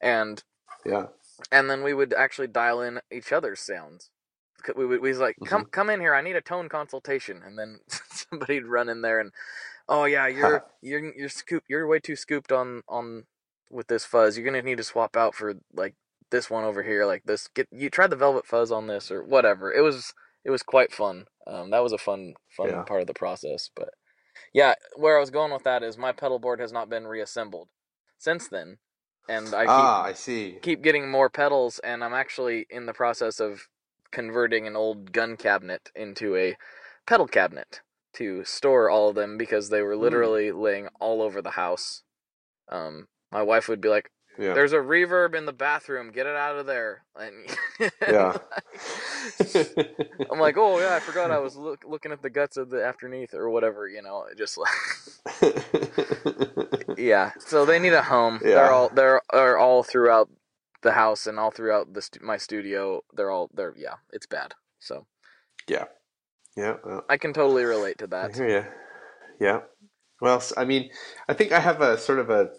and yeah. and then we would actually dial in each other's sounds. We would we was like, come Mm-hmm. come in here, I need a tone consultation, and then *laughs* somebody'd run in there and, oh yeah, *laughs* you're you're you're scoop, you're way too scooped on on with this fuzz. You're gonna need to swap out for like this one over here, like this. Get you try the velvet fuzz on this or whatever. It was it was quite fun. Um, that was a fun fun Yeah. part of the process, but yeah, where I was going with that is my pedal board has not been reassembled since then, and I keep ah, I see. keep getting more pedals and I'm actually in the process of converting an old gun cabinet into a pedal cabinet to store all of them because they were Hmm. literally laying all over the house. Um my wife would be like, Yeah. "There's a reverb in the bathroom. Get it out of there." And *laughs* Yeah. I'm like, "Oh yeah, I forgot I was look, looking at the guts of the afterneath or whatever, you know, it just like *laughs* yeah so they need a home Yeah. they're all they're are all throughout the house and all throughout the stu- my studio they're all they're yeah it's bad so yeah. Yeah. well, i can totally relate to I that hear you. Yeah. Well, I mean, I think I have a sort of a,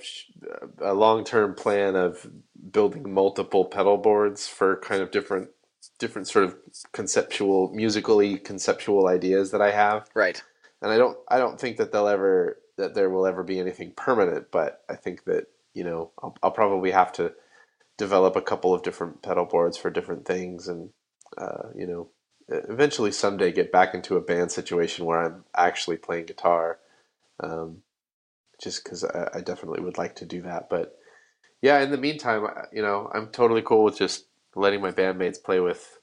a long term plan of building multiple pedal boards for kind of different different sort of conceptual musically conceptual ideas that I have. right and I don't I don't think that they'll ever that there will ever be anything permanent, but I think that you know I'll, I'll probably have to develop a couple of different pedal boards for different things, and uh, you know eventually someday get back into a band situation where I'm actually playing guitar, um, just because I, I definitely would like to do that. But yeah, in the meantime, you know I'm totally cool with just letting my bandmates play with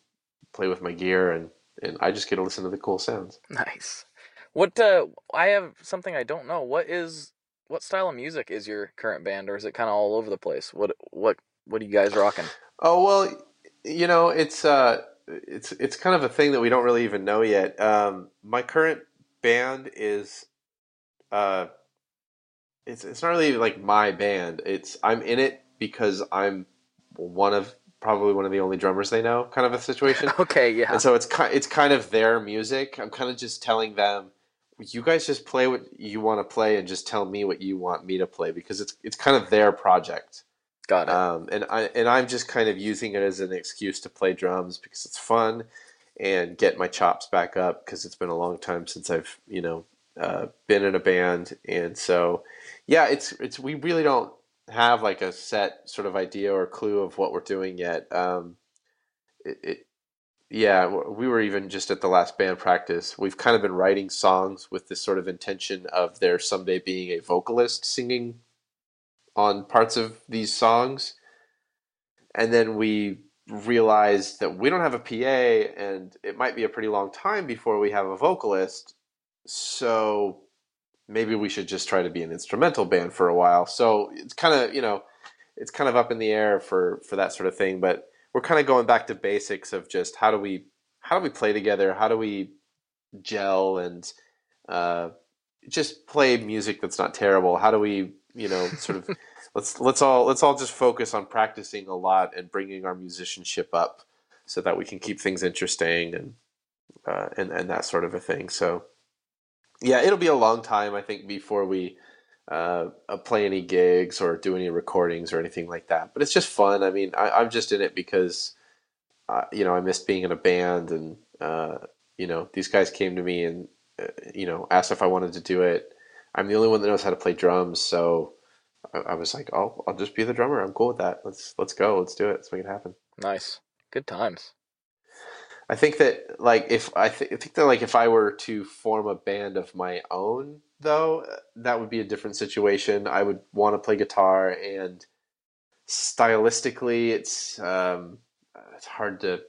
play with my gear and. And I just get to listen to the cool sounds. nice what uh i have something i don't know what is what style of music is your current band or is it kind of all over the place what what what are you guys rocking Oh well, you know it's uh, it's it's kind of a thing that we don't really even know yet. Um, my current band is uh, it's it's not really like my band. It's I'm in it because I'm one of probably one of the only drummers they know, kind of a situation. *laughs* okay yeah And so it's ki- it's kind of their music. I'm kind of just telling them, you guys just play what you want to play, and just tell me what you want me to play because it's it's kind of their project. got it Um, and I and I'm just kind of using it as an excuse to play drums because it's fun and get my chops back up because it's been a long time since I've you know uh, been in a band and so yeah it's it's we really don't have like a set sort of idea or clue of what we're doing yet. Um, it, it yeah we were even just at the last band practice. We've kind of been writing songs with this sort of intention of there someday being a vocalist singing on parts of these songs. And then we realized that we don't have a PA and it might be a pretty long time before we have a vocalist. So maybe we should just try to be an instrumental band for a while. So it's kind of you know, it's kind of up in the air for for that sort of thing. But we're kind of going back to basics of just how do we how do we play together? How do we gel and uh, just play music that's not terrible? How do we you know sort of *laughs* let's let's all let's all just focus on practicing a lot and bringing our musicianship up so that we can keep things interesting and uh, and and that sort of a thing. So yeah, it'll be a long time I think before we uh, uh, play any gigs or do any recordings or anything like that. But it's just fun. I mean, I, am just in it because uh, you know I missed being in a band, and uh, you know these guys came to me and uh, you know asked if I wanted to do it. I'm the only one that knows how to play drums, so I, I was like, "Oh, I'll just be the drummer. I'm cool with that. Let's let's go. Let's do it. Let's make it happen." Nice, good times. I think that like if I, th- I think that like if I were to form a band of my own though that would be a different situation. I would want to play guitar and stylistically it's um, it's hard to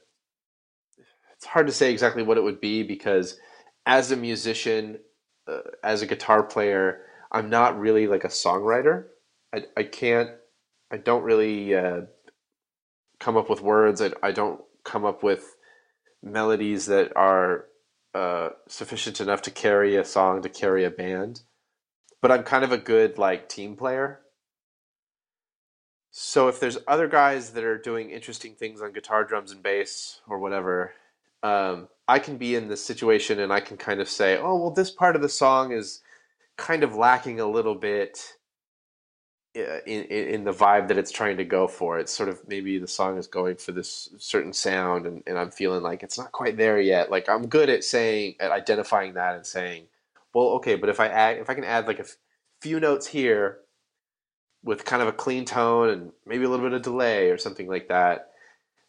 it's hard to say exactly what it would be because as a musician uh, as a guitar player I'm not really like a songwriter. I I can't I don't really uh, come up with words. I I don't come up with melodies that are uh, sufficient enough to carry a song to carry a band. But i'm kind of a good like team player. So if there's other guys that are doing interesting things on guitar drums and bass or whatever um, i can be in this situation and i can kind of say oh well this part of the song is kind of lacking a little bit in, in the vibe that it's trying to go for. It's sort of maybe the song is going for this certain sound, and, and I'm feeling like it's not quite there yet. Like I'm good at saying, at identifying that and saying, well, okay, but if I add, if I can add like a f- few notes here with kind of a clean tone and maybe a little bit of delay or something like that,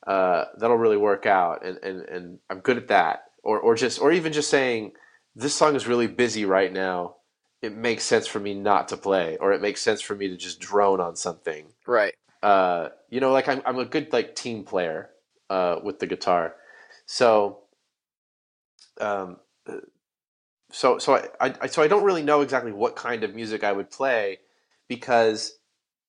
uh, that'll really work out. And, and, and I'm good at that. Or, or just, or even just saying, this song is really busy right now it makes sense for me not to play, or it makes sense for me to just drone on something. Right. Uh, you know, like I'm, I'm a good like team player uh, with the guitar, so um, so so I, I so I don't really know exactly what kind of music I would play because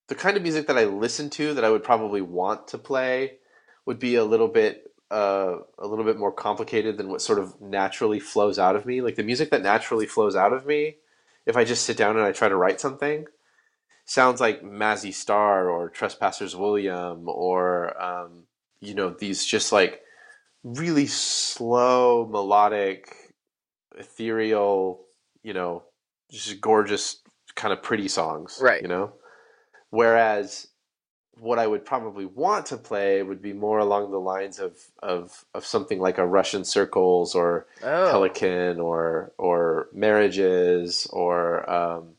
the kind of music that I listen to that I would probably want to play would be a little bit uh, a little bit more complicated than what sort of naturally flows out of me. Like the music that naturally flows out of me if I just sit down and I try to write something, sounds like Mazzy Star or Trespassers William or um, you know these just like really slow melodic ethereal you know just gorgeous kind of pretty songs right. you know? Whereas what I would probably want to play would be more along the lines of of, of something like a Russian Circles or oh. Pelican or or Marriages or um,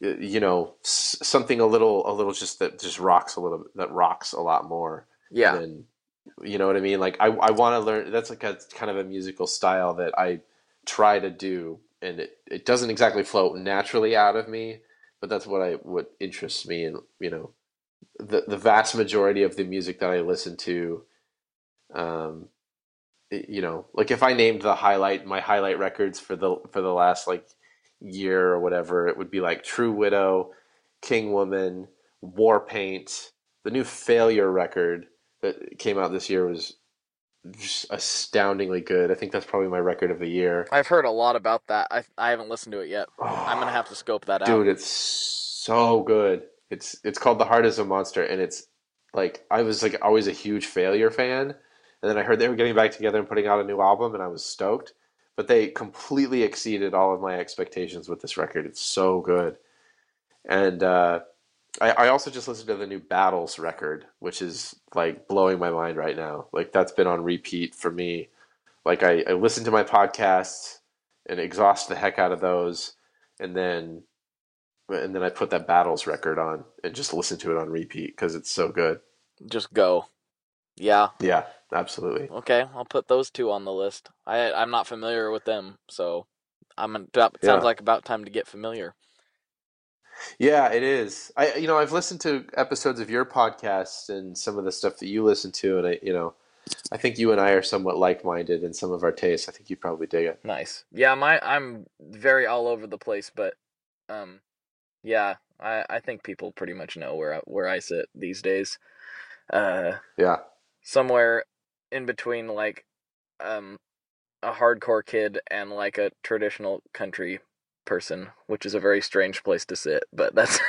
you know something a little a little just that just rocks a little that rocks a lot more. Yeah. Than, you know what I mean? Like I I want to learn. That's like a kind of a musical style that I try to do, and it it doesn't exactly flow naturally out of me, but that's what I what interests me, and you know the the vast majority of the music that I listen to, um, you know, like if I named the highlight my highlight records for the for the last like year or whatever, it would be like True Widow, King Woman, War Paint, the new Failure record that came out this year was just astoundingly good. I think that's probably my record of the year. I've heard a lot about that. I I haven't listened to it yet. Oh, *sighs* I'm gonna have to scope that dude, out. Dude, it's so good. It's it's called The Heart is a Monster, and it's like I was like always a huge Failure fan, and then I heard they were getting back together and putting out a new album, and I was stoked. But they completely exceeded all of my expectations with this record. It's so good, and uh, I, I also just listened to the new Battles record, which is like blowing my mind right now. Like that's been on repeat for me. Like I, I listen to my podcasts and exhaust the heck out of those, and then and then I put that battles record on and just listen to it on repeat because it's so good. Just go. Yeah. Yeah, absolutely. Okay, I'll put those two on the list. I I'm not familiar with them, so I'm it sounds yeah. like about time to get familiar. Yeah, it is. I you know I've listened to episodes of your podcast and some of the stuff that you listen to, and I you know I think you and I are somewhat like-minded in some of our tastes. I think you'd probably dig it. Nice. Yeah, my I'm very all over the place, but um, yeah, I I think people pretty much know where I, where I sit these days. Uh, Yeah. somewhere in between like um a hardcore kid and like a traditional country person, which is a very strange place to sit, but that's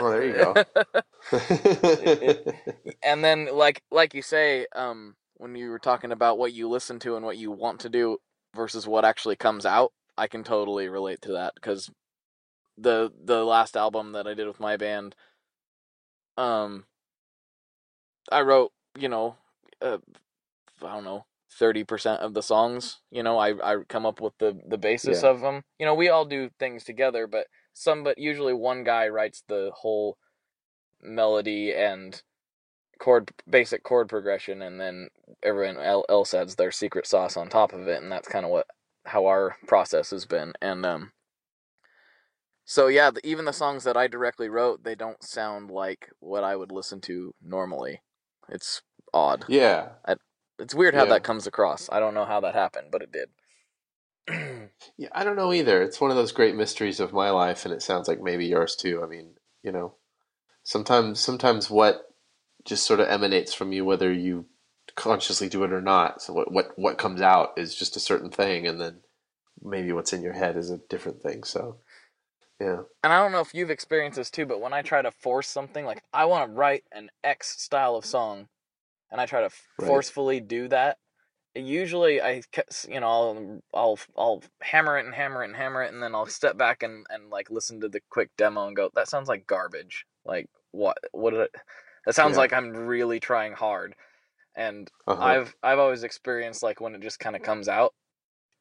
Well, there you go. *laughs* and then like like you say um when you were talking about what you listen to and what you want to do versus what actually comes out i can totally relate to that because the the last album that i did with my band um i wrote you know uh, i don't know 30% of the songs you know i i come up with the the basis Yeah. of them you know we all do things together but some but usually one guy writes the whole melody and chord basic chord progression and then everyone else adds their secret sauce on top of it and that's kind of what how our process has been and um so yeah the, even the songs that i directly wrote they don't sound like what i would listen to normally it's odd yeah. it's weird how Yeah. that comes across i don't know how that happened but it did *clears throat* Yeah, I don't know either. It's one of those great mysteries of my life, and it sounds like maybe yours too. I mean, you know, sometimes sometimes what just sort of emanates from you, whether you consciously do it or not. So what what what comes out is just a certain thing, and then maybe what's in your head is a different thing. So, yeah, and I don't know if you've experienced this too, but when I try to force something, like I want to write an X style of song, and I try to f Right. forcefully do that, usually I, you know, I'll, I'll I'll hammer it and hammer it and hammer it, and then I'll step back and and like listen to the quick demo and go, that sounds like garbage. Like what what did it? That sounds Yeah. like I'm really trying hard, and uh-huh. I've I've always experienced like when it just kind of comes out,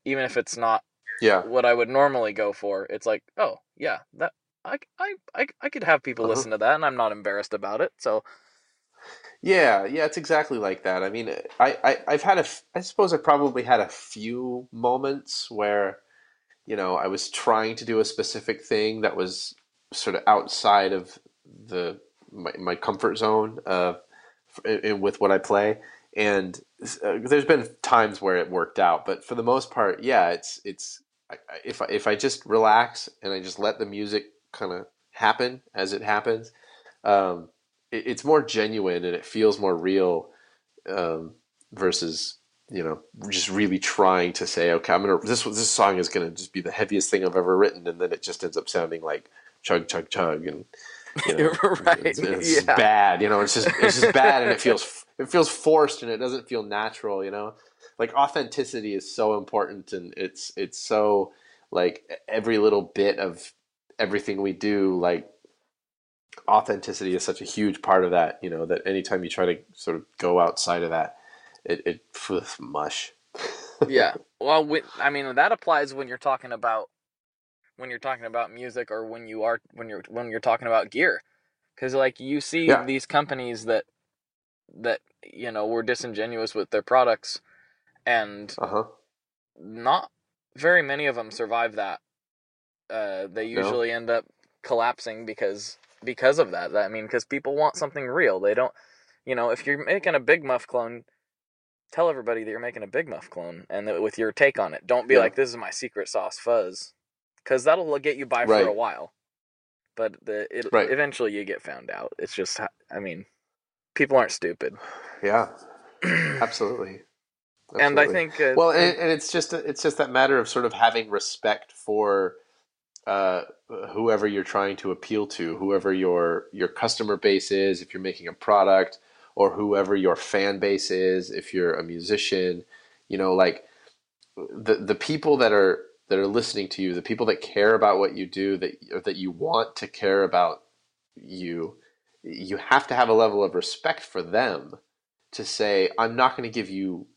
even if it's not yeah, what I would normally go for. It's like, oh yeah, that I I I, I could have people Uh-huh. listen to that, and I'm not embarrassed about it. So Yeah, yeah, it's exactly like that. I mean, I, I, I've had a, f- I suppose I probably had a few moments where, you know, I was trying to do a specific thing that was sort of outside of the my, my comfort zone uh, f- with what I play, and uh, there's been times where it worked out, but for the most part, yeah, it's it's I, if I, if I just relax and I just let the music kind of happen as it happens. Um, it, it's more genuine and it feels more real um, versus you know just really trying to say okay I'm gonna this this song is gonna just be the heaviest thing I've ever written and then it just ends up sounding like chug chug chug and you know, *laughs* Right, it's, it's yeah. bad you know it's just it's just bad and it *laughs* feels it feels forced and it doesn't feel natural you know like authenticity is so important and it's it's so like every little bit of everything we do like authenticity is such a huge part of that you know that anytime you try to sort of go outside of that it, it phew, mush. Yeah, *laughs* well, when, I mean that applies when you're talking about when you're talking about music or when you are when you're when you're talking about gear, because like you see Yeah. these companies that that you know were disingenuous with their products, and uh-huh not very many of them survive that. Uh, they No. usually end up collapsing because because of that. I mean, because people want something real. They don't, you know, if you're making a Big Muff clone, tell everybody that you're making a Big Muff clone and that with your take on it. Don't be Yeah. like, "This is my secret sauce fuzz," because that'll get you by Right. for a while. But the it Right. eventually you get found out. It's just, I mean, people aren't stupid. yeah *clears throat* absolutely And I think, uh, well and, and it's just it's just that matter of sort of having respect for uh, whoever you're trying to appeal to whoever your your customer base is if you're making a product or whoever your fan base is if you're a musician you know like the the people that are that are listening to you the people that care about what you do that or that you want to care about you you have to have a level of respect for them to say i'm not going to give you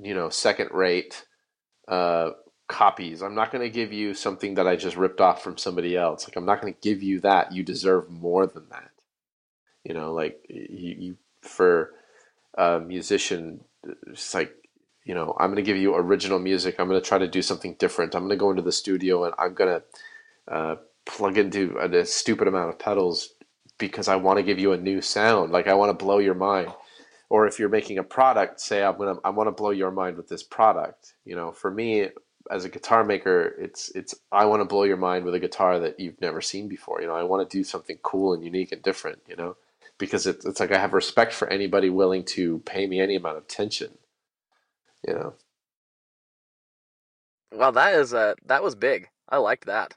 you know second rate uh, copies. I'm not going to give you something that i just ripped off from somebody else. Like i'm not going to give you that. You deserve more than that. You know like you, you for a musician it's like you know i'm going to give you original music. I'm going to try to do something different. I'm going to go into the studio and i'm going to uh, plug into a, a stupid amount of pedals because i want to give you a new sound. Like i want to blow your mind or if you're making a product, say I'm gonna I want to blow your mind with this product. You know, for me as a guitar maker, it's it's I want to blow your mind with a guitar that you've never seen before. You know, I want to do something cool and unique and different. You know, because it's it's like I have respect for anybody willing to pay me any amount of attention. You know. Well, that is uh that was big. I liked that.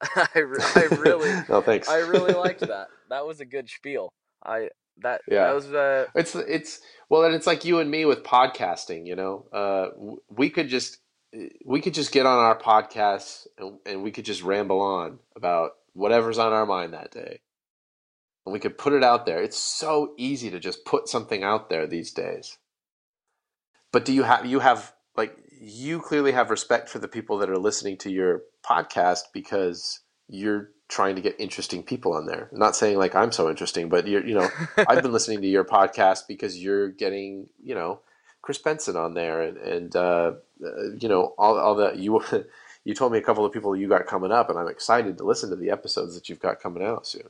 *laughs* I, re- I really *laughs* no thanks. I really liked *laughs* that. That was a good spiel. I that Yeah. that was uh It's it's well, and it's like you and me with podcasting. You know, uh, we could just we could just get on our podcast and, and we could just ramble on about whatever's on our mind that day, and we could put it out there. It's so easy to just put something out there these days. But do you have you have like you clearly have respect for the people that are listening to your podcast because you're trying to get interesting people on there. I'm not saying like I'm so interesting, but you're you know I've been *laughs* listening to your podcast because you're getting, you know, Chris Benson on there and, and uh, uh, you know, all, all that you, *laughs* you told me a couple of people you got coming up and I'm excited to listen to the episodes that you've got coming out soon.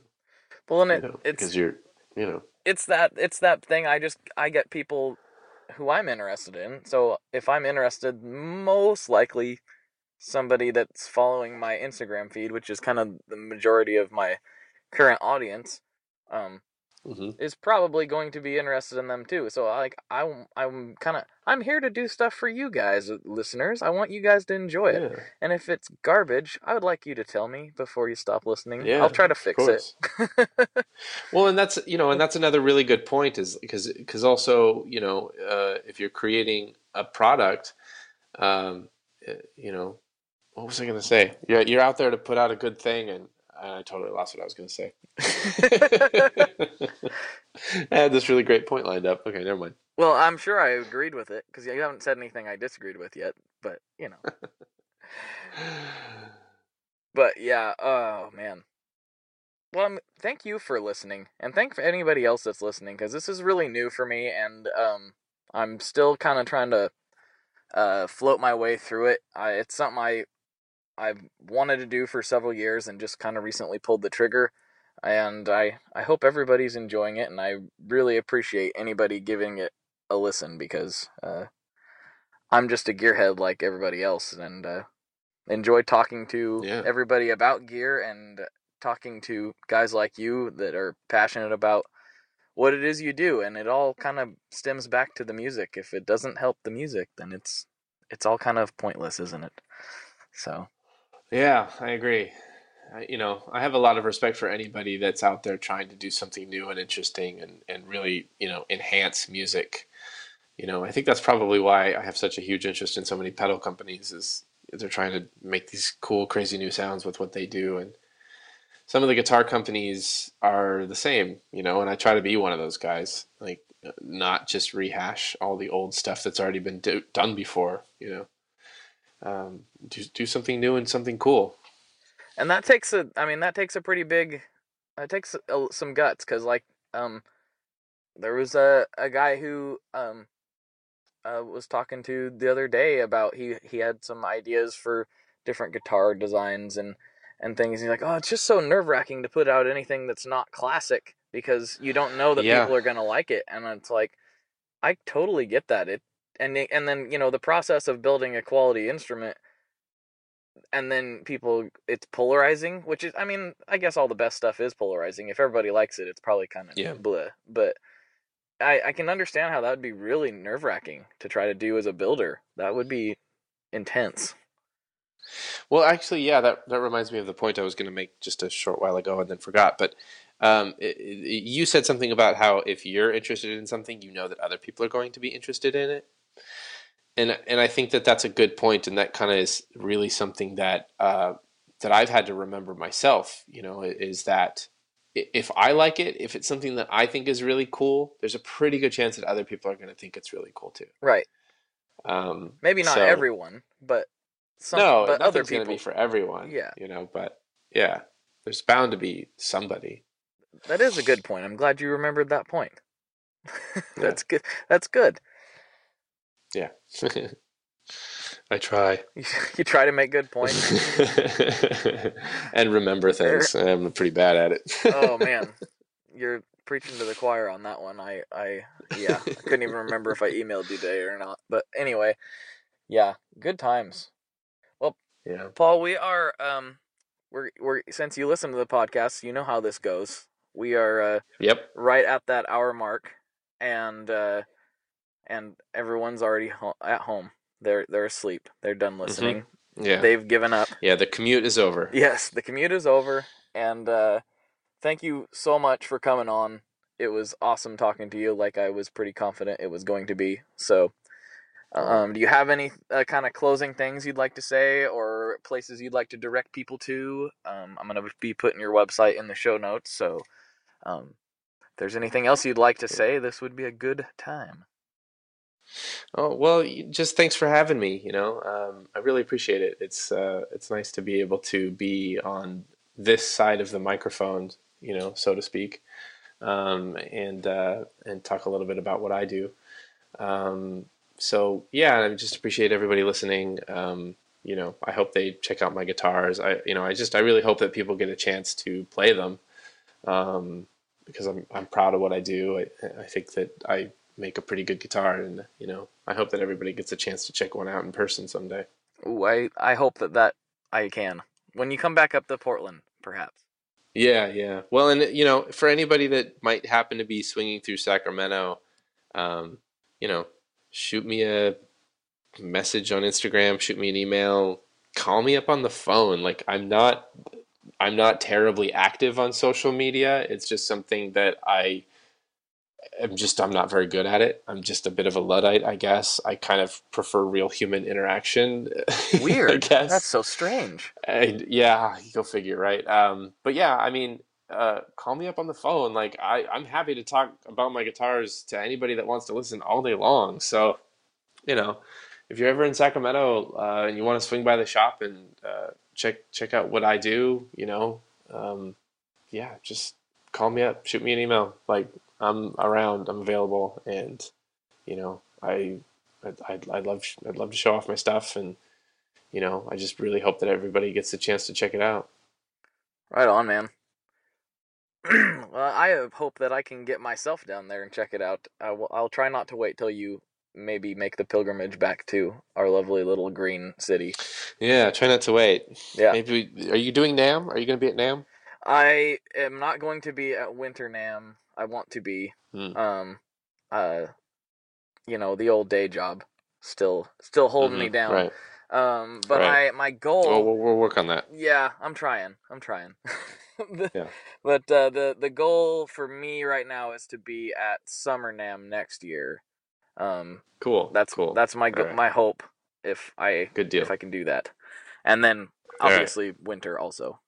well and You it, know, it's because you're, you know, it's that it's that thing i just i get people who i'm interested in so if i'm interested most likely somebody that's following my instagram feed which is kind of the majority of my current audience um hmm is probably going to be interested in them too. So like i'm i'm kind of i'm here to do stuff for you guys listeners. I want you guys to enjoy it. Yeah, and if it's garbage i would like you to tell me before you stop listening. Yeah, i'll try to fix it. well, and that's you know, and that's another really good point is because because also you know, uh, if you're creating a product, um, uh, you know, what was I going to say? You're you're out there to put out a good thing, and I totally lost what I was going to say. *laughs* I had this really great point lined up. Okay, never mind. Well, I'm sure I agreed with it because you haven't said anything I disagreed with yet. But you know, *sighs* but yeah. Oh man. Well, um, thank you for listening, and thank for anybody else that's listening because this is really new for me, and um, I'm still kind of trying to uh float my way through it. I, it's something I I've wanted to do for several years, and just kind of recently pulled the trigger. And I I hope everybody's enjoying it, and I really appreciate anybody giving it a listen because uh, I'm just a gearhead like everybody else, and uh, enjoy talking to Yeah. everybody about gear and talking to guys like you that are passionate about what it is you do, and it all kind of stems back to the music. If it doesn't help the music, then it's it's all kind of pointless, isn't it? So Yeah, I agree. I, you know, I have a lot of respect for anybody that's out there trying to do something new and interesting and, and really, you know, enhance music. You know, I think that's probably why I have such a huge interest in so many pedal companies is they're trying to make these cool, crazy new sounds with what they do. And some of the guitar companies are the same, you know, and I try to be one of those guys, like not just rehash all the old stuff that's already been do- done before, you know. Um, do, do something new and something cool. and that takes a i mean that takes a pretty big it takes a, some guts because like um there was a, a guy who um uh, was talking to the other day about he he had some ideas for different guitar designs and and things he's like oh it's just so nerve-wracking to put out anything that's not classic because you don't know that Yeah. people are going to like it and it's like i totally get that it and and then you know the process of building a quality instrument and then people it's polarizing which is i mean i guess all the best stuff is polarizing if everybody likes it it's probably kind of Yeah. bleh but i i can understand how that would be really nerve-wracking to try to do as a builder that would be intense Well, actually, yeah, that, that reminds me of the point I was going to make just a short while ago and then forgot. But um, it, it, you said something about how if you're interested in something, you know that other people are going to be interested in it. And and I think that that's a good point, and that kind of is really something that uh, that I've had to remember myself. You know, is that if I like it, if it's something that I think is really cool, there's a pretty good chance that other people are going to think it's really cool too. right Um, maybe not so- everyone but some no, but other people to be for everyone. Yeah. you know, but yeah, there's bound to be somebody. that is a good point i'm glad you remembered that point *laughs* that's good that's good Yeah, *laughs* I try *laughs* you, try to make good points *laughs* and remember things. I'm pretty bad at it. oh man you're preaching to the choir on that one. I, I, yeah, I couldn't even remember if I emailed you today or not. But anyway, yeah, good times. Well, Yeah. Paul, we are, um, we're, we're since you listen to the podcast, you know how this goes. We are uh, Yep. right at that hour mark, and uh, and everyone's already ho- at home. They're they're asleep. They're done listening. Yeah. They've given up. yeah. The commute is over. *laughs* Yes, the commute is over, and uh, thank you so much for coming on. It was awesome talking to you, like I was pretty confident it was going to be. So, um, do you have any uh, kind of closing things you'd like to say, or places you'd like to direct people to? Um, I'm gonna be putting your website in the show notes, so um, if there's anything else you'd like to say, this would be a good time. Oh well, just thanks for having me. You know, um, I really appreciate it. It's uh, it's nice to be able to be on this side of the microphone, you know, so to speak, um, and uh, and talk a little bit about what I do. Um, so yeah, I just appreciate everybody listening. Um, you know, I hope they check out my guitars. I you know, I just I really hope that people get a chance to play them um, because I'm I'm proud of what I do. I I think that I make a pretty good guitar, and you know, I hope that everybody gets a chance to check one out in person someday. Ooh, I I hope that that I can when you come back up to Portland, perhaps. Yeah, yeah. Well, and you know, for anybody that might happen to be swinging through Sacramento, um, you know, shoot me a message on Instagram, shoot me an email, call me up on the phone. Like I'm not I'm not terribly active on social media. It's just something that I am just I'm not very good at it. I'm just a bit of a luddite, I guess. I kind of prefer real human interaction. *laughs* Weird. I guess. That's so strange. I, yeah, you go figure, right? Um, but yeah, I mean, uh, call me up on the phone. Like, I, I'm happy to talk about my guitars to anybody that wants to listen all day long. So, you know, if you're ever in Sacramento uh, and you want to swing by the shop and uh, check check out what I do, you know, um, yeah, just call me up, shoot me an email. Like, I'm around, I'm available, and you know, I, I'd, I'd, I'd love I'd love to show off my stuff and you know, I just really hope that everybody gets a chance to check it out. Right on, man. *clears throat* well, I hope that I can get myself down there and check it out. I will, I'll try not to wait till you maybe make the pilgrimage back to our lovely little green city. Yeah, try not to wait. Yeah. Maybe we, are you doing NAMM? Are you going to be at NAMM? I am not going to be at Winter NAMM. I want to be. Hmm. Um, uh, you know, the old day job still still holding me Mhm, down. Right. Um, but Right. I my goal. Well, we'll, we'll work on that. Yeah, I'm trying. I'm trying. *laughs* The- Yeah. But uh, the the goal for me right now is to be at Summer NAMM next year. Um, Cool. that's cool. That's my go- Alright. my hope if I good deal. if I can do that, and then obviously winter also.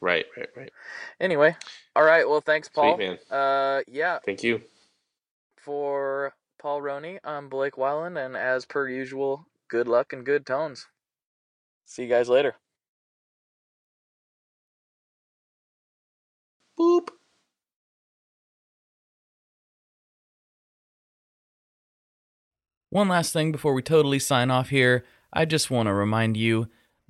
Right, right, right. Anyway, all right. Well, thanks, Paul. Sweet man. Uh, yeah. Thank you. For Paul Rhoney, I'm Blake Weiland, and as per usual, good luck and good tones. See you guys later. Boop. One last thing before we totally sign off here, I just want to remind you